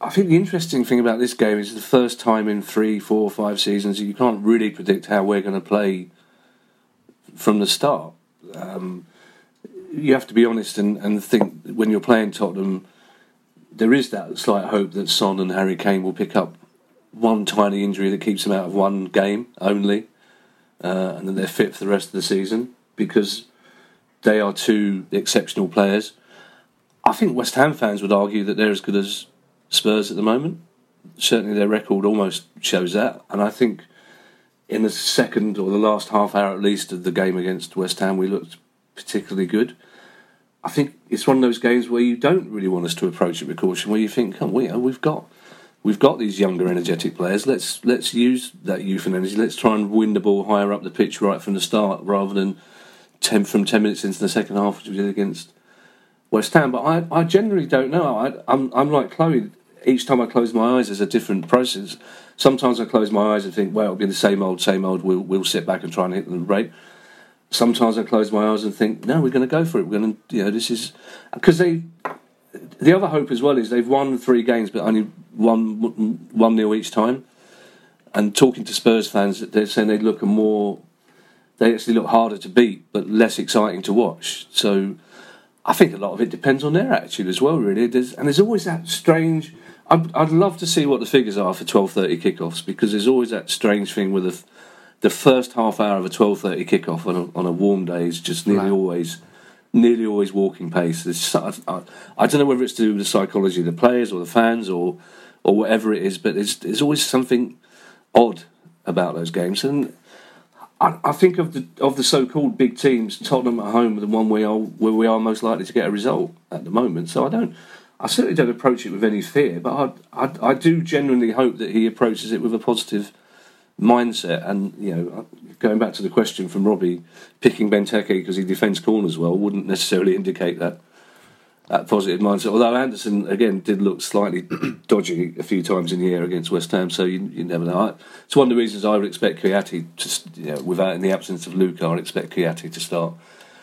I think the interesting thing about this game is the first time in three, four, five seasons you can't really predict how we're going to play from the start. Um, you have to be honest and, and think when you're playing Tottenham, there is that slight hope that Son and Harry Kane will pick up one tiny injury that keeps them out of one game only, uh, and then they're fit for the rest of the season because they are two exceptional players. I think West Ham fans would argue that they're as good as Spurs at the moment. Certainly, their record almost shows that, and I think in the second or the last half hour at least of the game against West Ham, we looked particularly good. I think it's one of those games where you don't really want us to approach it with caution, where you think, oh, we, uh, we've got we've got these younger, energetic players. Let's let's use that youth and energy. Let's try and win the ball higher up the pitch right from the start, rather than ten from ten minutes into the second half, which we did against West Ham. But I, I generally don't know. I, I'm I'm like Chloe. Each time I close my eyes, there's a different process. Sometimes I close my eyes and think, well, it'll be the same old, same old. We'll we'll sit back and try and hit them break. Sometimes I close my eyes and think, no, we're going to go for it. We're going to, you know, this is because they. The other hope as well is they've won three games, but only one one nil each time. And talking to Spurs fans, they're saying they look a more, they actually look harder to beat, but less exciting to watch. So, I think a lot of it depends on their attitude as well. Really, there's, and there's always that strange. I'd, I'd love to see what the figures are for twelve thirty kickoffs because there's always that strange thing with the the first half hour of a twelve thirty kickoff on a, on a warm day is just nearly Right. always nearly always walking pace. So- I, I don't know whether it's to do with the psychology of the players or the fans or or whatever it is, but there's there's always something odd about those games. And I, I think of the of the so-called big teams, Tottenham at home are the one we are where we are most likely to get a result at the moment. So I don't. I certainly don't approach it with any fear, but I, I, I do genuinely hope that he approaches it with a positive mindset. And you know, going back to the question from Robbie, picking Benteke because he defends corners well wouldn't necessarily indicate that that positive mindset. Although Anderson again did look slightly (clears throat) dodgy a few times in the air against West Ham, so you, you never know. It's one of the reasons I would expect Kouyate to, you know, without in the absence of Luka, I'd expect Kouyate to start,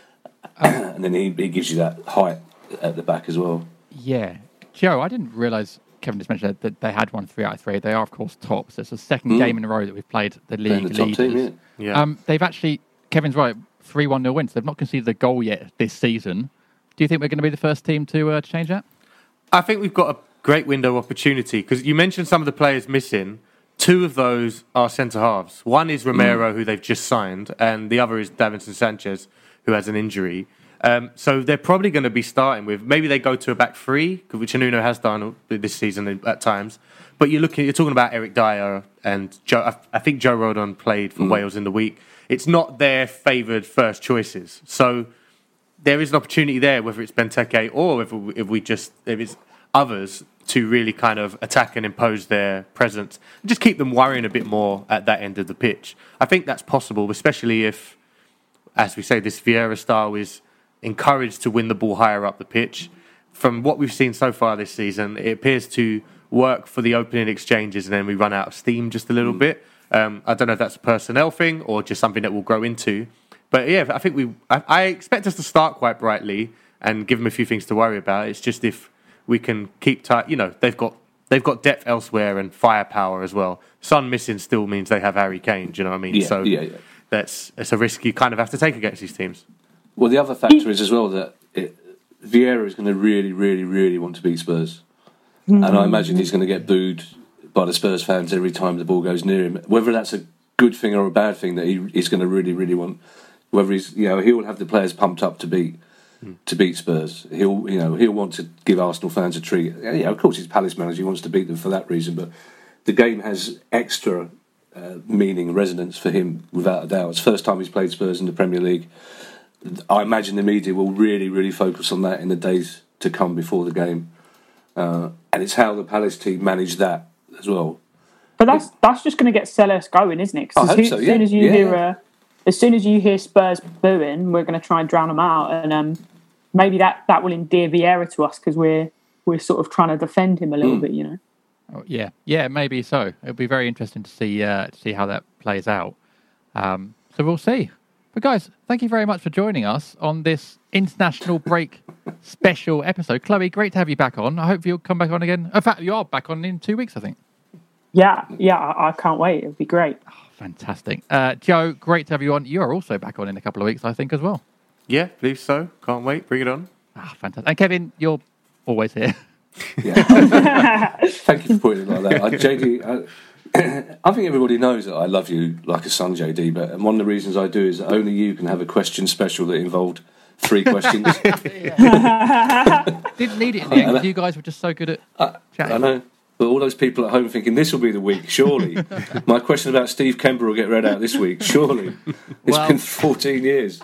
(clears throat) and then he, he gives you that height at the back as well. Yeah. Joe, I didn't realise Kevin just mentioned that they had won three out of three. They are, of course, tops. It's the second Mm. game in a row that we've played the league the leaders. team, yeah. Yeah. Um, they've actually, Kevin's right, 3 1 0 wins. They've not conceded a goal yet this season. Do you think we're going to be the first team to uh, change that? I think we've got a great window of opportunity because you mentioned some of the players missing. Two of those are centre halves. One is Romero, who they've just signed, and the other is Davinson Sanchez, who has an injury. Um, so they're probably going to be starting with maybe they go to a back three, which Nuno has done this season at times. But you're looking, you're talking about Eric Dier and Joe. I, I think Joe Rodon played for Wales in the week. It's not their favoured first choices. So there is an opportunity there, whether it's Benteke or if we, if we just if it's others to really kind of attack and impose their presence, and just keep them worrying a bit more at that end of the pitch. I think that's possible, especially if, as we say, this Vieira style is encouraged to win the ball higher up the pitch. from what we've seen so far this season, it appears to work for the opening exchanges, and then we run out of steam just a little bit. Um, I don't know if that's a personnel thing or just something that we'll grow into. But yeah, I think we. I, I expect us to start quite brightly and give them a few things to worry about. It's just if we can keep tight. You know, they've got they've got depth elsewhere and firepower as well. Son missing still means they have Harry Kane. Do you know what I mean? Yeah, so yeah, yeah. that's it's a risk you kind of have to take against these teams. Well, the other factor is as well that it, Vieira is going to really, really, really want to beat Spurs, and I imagine he's going to get booed by the Spurs fans every time the ball goes near him. Whether that's a good thing or a bad thing, that he, he's going to really, really want. Whether he's, you know, he'll have the players pumped up to beat to beat Spurs. He'll, you know, he'll want to give Arsenal fans a treat. Yeah, of course, he's Palace manager. He wants to beat them for that reason, but the game has extra uh, meaning, resonance for him without a doubt. It's the first time he's played Spurs in the Premier League. I imagine the media will really, really focus on that in the days to come before the game, uh, and it's how the Palace team manage that as well. But that's that's just going to get Sellers going, isn't it? 'Cause I as, hope so, as yeah. soon as you Yeah, hear, uh, as soon as you hear Spurs booing, we're going to try and drown them out, and um, maybe that, that will endear Vieira to us because we're we're sort of trying to defend him a little Mm. bit, you know. Oh, yeah, yeah, maybe so. It'll be very interesting to see uh, to see how that plays out. Um, so we'll see. But guys, thank you very much for joining us on this international break (laughs) special episode. Chloe, great to have you back on. I hope you'll come back on again. In fact, you are back on in two weeks, I think. Yeah, yeah, I, I can't wait. It'll be great. Fantastic. Uh, Joe, great to have you on. You are also back on in a couple of weeks, I think, as well. Yeah, believe so. Can't wait. Bring it on. Ah, fantastic. And Kevin, you're always here. Yeah. (laughs) Thank you for putting it like that. I, JD, I, I think everybody knows that I love you like a son, JD. But and one of the reasons I do is that only you can have a question special that involved three questions. (laughs) (laughs) Didn't need it in the end 'cause you guys were just so good at chatting. I know. But all those people at home thinking this will be the week, surely. (laughs) My question about Steve Kember will get read out this week, surely. It's Well- been 14 years.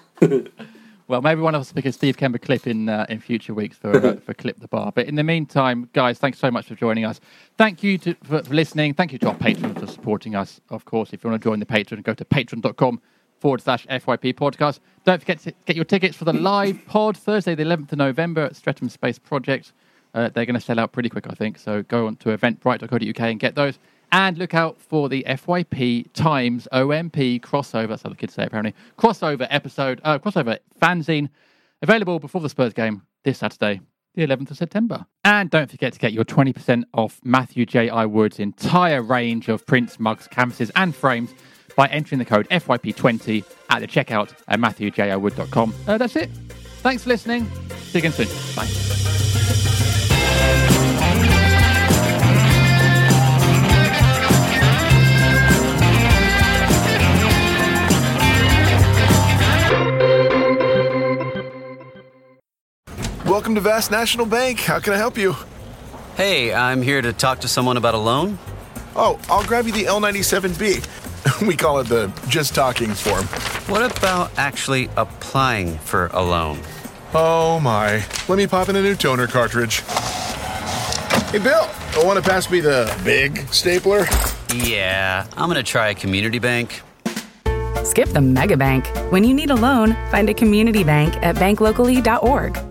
Well, maybe one of us will pick a Steve Kember clip in uh, in future weeks for uh, (laughs) for clip the bar. But in the meantime, guys, thanks so much for joining us. Thank you to, for, for listening. Thank you to our patrons for supporting us. Of course, if you want to join the patron, go to patreon.com forward slash FYP podcast. Don't forget to get your tickets for the live pod Thursday, the 11th of November at Streatham Space Project. Uh, they're going to sell out pretty quick, I think. So go on to eventbrite.co.uk and get those. And look out for the FYP times OMP crossover. That's how the kids say apparently. Crossover episode, uh, crossover fanzine available before the Spurs game this Saturday, the 11th of September. And don't forget to get your 20% off Matthew J. I. Wood's entire range of prints, mugs, canvases, and frames by entering the code FYP20 at the checkout at matthewjiwood.com. Uh, that's it. Thanks for listening. See you again soon. Bye. Welcome to Vast National Bank. How can I help you? Hey, I'm here to talk to someone about a loan. Oh, I'll grab you the L97B. (laughs) we call it the just talking form. What about actually applying for a loan? Oh my. Let me pop in a new toner cartridge. Hey, Bill, want to pass me the big stapler? Yeah, I'm gonna try a community bank. Skip the mega bank. When you need a loan, find a community bank at banklocally.org.